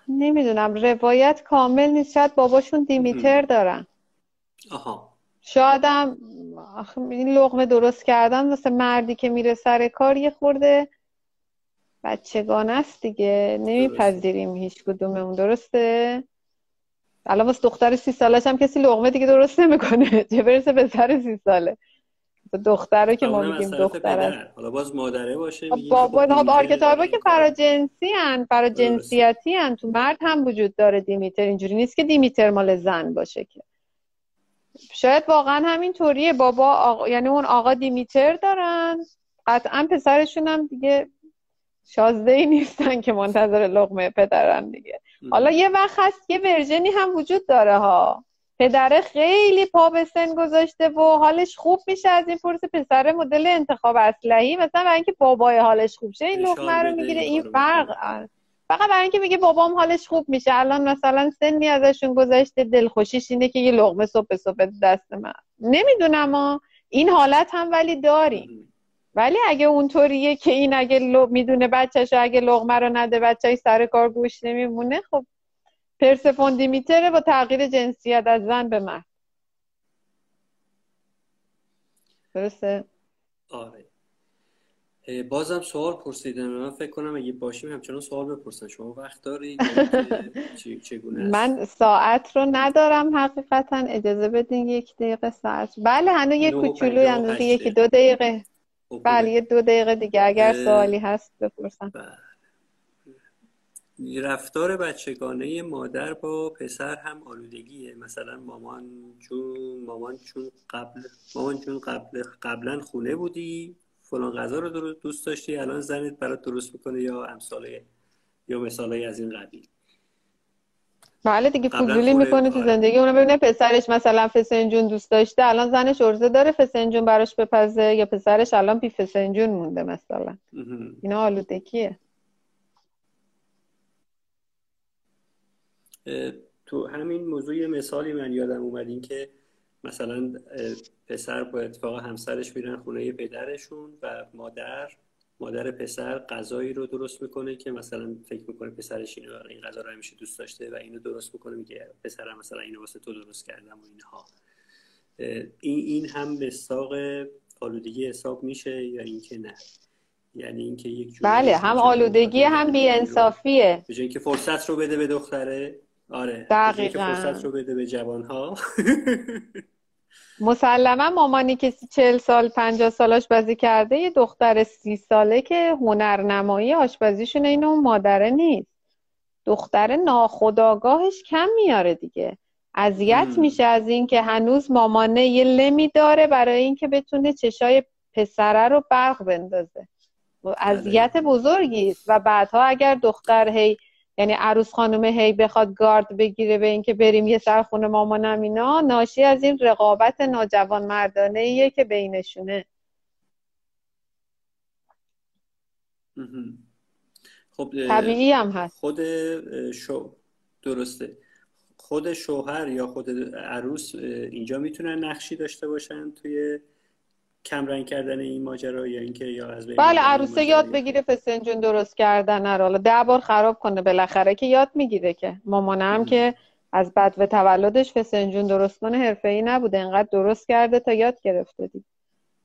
نمی‌دونم روایت کامل نیست. شاید باباشون دیمیتر دارن. آها. شایدم این لغمه درست کردن مثل مردی که میره سر کار یه خورده بچگانه است دیگه. نمیپذیریم هیچ کدوممون. درسته؟ الان واسه دختر سی سالش هم کسی لغمه دیگه درست نمی‌کنه. چه برسه به سر سی ساله؟ دختره که ما میگیم دختر است. حالا باز مادره باشه بابا خب archetypeا که فرا جنسی هن فرا جنسیتی هن. تو مرد هم وجود داره دیمیتر. اینجوری نیست که دیمیتر مال زن باشه که. شاید واقعا همین طوریه بابا آقا... یعنی اون آقا دیمیتر دارن. قطعا پسرشون هم دیگه شازده ای نیستن که منتظر لقمه پدرن دیگه. حالا یه وقت هست یه versionی هم وجود داره ها. پدره خیلی پا به سن گذاشته و حالش خوب میشه از این پرس پسر مدل انتخاب اصلحی مثلا برای اینکه بابای حالش خوب شه این لقمه رو می‌گیره این فرق فقط برای اینکه میگه بابام حالش خوب میشه. الان مثلا سنی ازشون گذشته دلخوشیش اینه که یه لقمه صبح صبح دست من. نمی‌دونم این حالت هم ولی داریم ولی اگه اونطوریه که این اگه می‌دونه بچهش اگه لغمه رو نده بچهش سر کار گوش نمیمونه خب پرسفون دیمیتره با تغییر جنسیت از زن به مرد. درسته؟ آره. بازم سوال پرسیدم. من فکر کنم اگه باشیم همچنان سوال بپرسن. شما وقت دارید؟ چگونه من ساعت رو ندارم حقیقتا. اجازه بدین یک دقیقه ساعت. بله هنو یک کوچولو اندازه یکی دو دقیقه. بله یه دو دقیقه دیگه. اگر سوالی هست بپرسن بله. رفتار بچگانه مادر با پسر هم آلودگیه. مثلا مامان چون مامان چون قبل مامان چون قبل قبلا خونه بودی فلان غذا رو دوست داشتی الان زنت برات درست می‌کنه یا امثال یا مثالای از این قبیل. بله دیگه فضولی می‌کنه تو آره. زندگی. اونو ببینه پسرش مثلا فسنجون دوست داشته الان زنش ارزه داره فسنجون براش بپزه یا پسرش الان بی فسنجون مونده مثلا. اینا آلودگیه. تو همین موضوع مثالی من یادم اومد این که مثلا پسر با اتفاق همسرش میرن خونه پدرشون و مادر مادر پسر غذایی رو درست می‌کنه که مثلا فکر می‌کنه پسرش اینو این غذا رو همیشه دوست داشته و اینو درست می‌کنه میگه پسرم مثلا اینو واسه تو درست کردم و اینها. این این هم به ساق آلودگی حساب میشه یا اینکه نه؟ یعنی اینکه یک بله هم آلودگی هم بیانصافیه. به اینکه فرصت رو بده به دختره آره دقیقا. فرصت رو بده به جوانها. مسلما مامانی که چل سال پنجاه سال آشپزی کرده یه دختر سی ساله که هنرنمایی آشپزیشون این اون مادره نیست. دختر ناخداگاهش کم میاره دیگه. اذیت میشه از اینکه هنوز مامانه یه لمی داره برای اینکه بتونه چشای پسره رو برق بندازه. اذیت بله. بزرگی است. و بعدها اگر دختر هی یعنی عروس خانم هی بخواد گارد بگیره به اینکه بریم یه سر خونه مامانم اینا ناشی از این رقابت ناجوان مردانه ایه که بینشونه. خب طبیعی هم هست. خود شو درسته. خود شوهر یا خود عروس اینجا می‌تونن نقشی داشته باشن توی کمرنگ کردن این ماجرا یا اینکه یا از بله عروسه یاد بگیره فسنجون درست کردن حالا ده بار خراب کنه بالاخره که یاد می‌گیره که. مامانم که از بد و تولدش فسنجون درست کنه ای نبوده. انقدر درست کرده تا یاد گرفته دید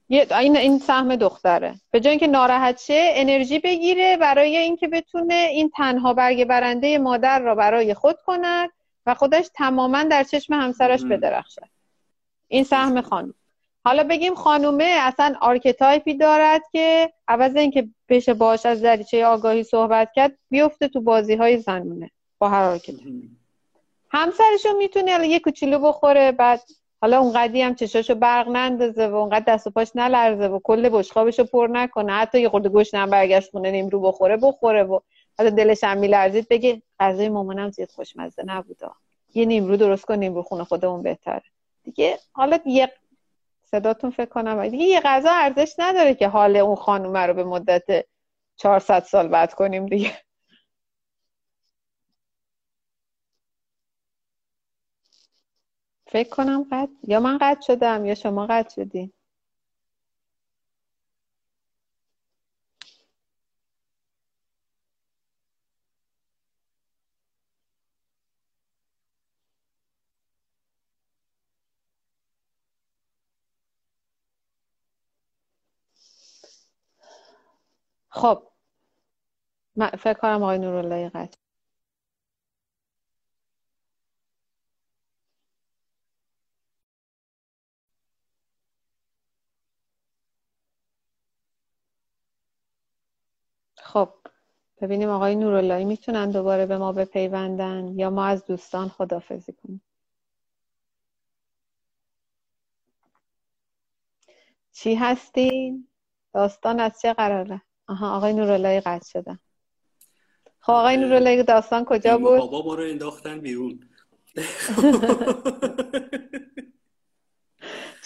این این سهم دختره. به جای اینکه ناراحت شه انرژی بگیره برای اینکه بتونه این تنها برگ برنده مادر را برای خود کند و خودش تماما در چشم همسرش بدرخشه این سهم خانم. حالا بگیم خانومه اصلا archetypeی دارد که عوض اینکه بشه باش از دریچه آگاهی صحبت کرد بیفته تو بازی های زنونه با هر archetype همسرشو می‌تونه یه کوچولو بخوره بعد حالا اونقدی هم چشاشو برق نندازه و اونقدر دست و پاش نلرزه و کل بشقابشو پر نکنه. حتی یه خورده گوش نم برگشت خونه نیمرو بخوره بخوره و حالا دلش هم میلرزید. بگه غذای مامانم زیاد خوشمزه نبوده یه نیمرو درست کن نیمرو خونه خودمون بهتره. دیگه حالا یه صداتون فکر کنم. دیگه یه غذا ارزش نداره که حال اون خانومه رو به مدت 400 سال بعد کنیم دیگه. فکر کنم قد یا من قد شدم یا شما قد شدین خب فکر کنم آقای نورالله قطع خب ببینیم آقای نوراللهی می‌تونن دوباره به ما بپیوندن یا ما از دوستان خدافزی کنیم چی هستین؟ داستان از چه قراره؟ آها آقای نوراللهی قطع شدن خب آقای نوراللهی داستان کجا بود؟ بابا ما رو انداختن بیرون.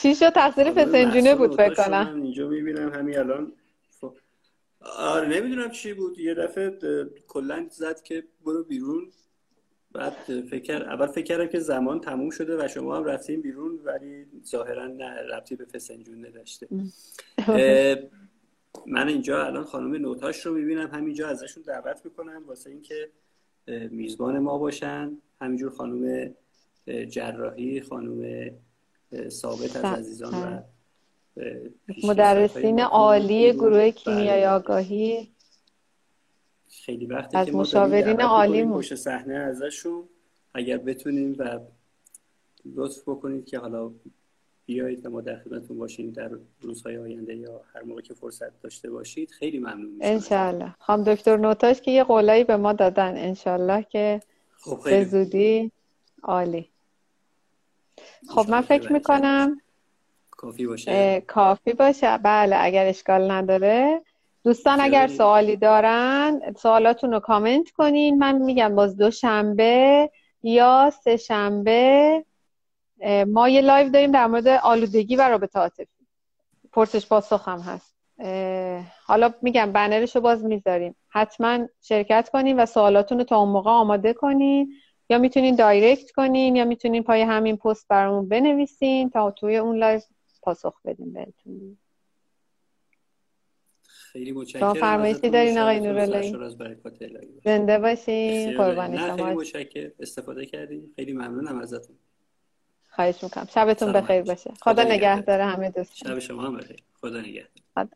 چی شد؟ تقصیر فسنجونه بود فکر کنم. اینجا می‌بینم همین الان. آره نمی‌دونم چی بود. یه دفعه کلا زد که برو بیرون. بعد فکر اول فکر کردم که زمان تموم شده و شما هم رفتین بیرون ولی ظاهرا نه ربطی به فسنجون نداشته. من اینجا الان خانم نوتاش رو می‌بینم همینجا ازشون دعوت می‌کنم واسه اینکه میزبان ما باشن. همینجور خانم جراحی خانم ثابت از عزیزان و مدرسین عالی گروه کیمیای بله. آگاهی. خیلی وقتی از که مشاورین عالی پشت صحنه ازشون. اگر بتونیم و لطف بکنید که حالا بیایید و ما در خدمتتون باشیم در روزهای آینده یا هر موقع که فرصت داشته باشید. خیلی ممنون میشم. انشالله خانم دکتر نوتاش که یه قولایی به ما دادن. انشالله که خب به زودی عالی. خب من فکر که می‌کنم کافی باشه. کافی باشه. بله اگر اشکال نداره. دوستان اگر. سوالی دارن سوالاتون رو کامنت کنین. من میگم باز دوشنبه یا سه شنبه ما یه live داریم در مورد آلودگی و رابطه عاطفی. پرسش پاسخ هم هست. حالا میگم bannerش رو باز می‌ذاریم. حتما شرکت کنین و سوالاتون رو تا اون موقع آماده کنین. یا می‌تونین direct کنین یا می‌تونین پای همین پست برامون بنویسین تا توی اون live پاسخ بدیم بهتون. خیلی متشکرم فرمایشی. دارین آقای باشه. زنده باشین. قربان نه خیلی شما متشکر استفاده کردی خیلی ممنونم ازتون. خواهش می‌کنم. شبتون بخیر. باشه. خدا خدا نگه نگهدار. داره همه دوستان. شب شما هم بخیر. خدا نگهدار.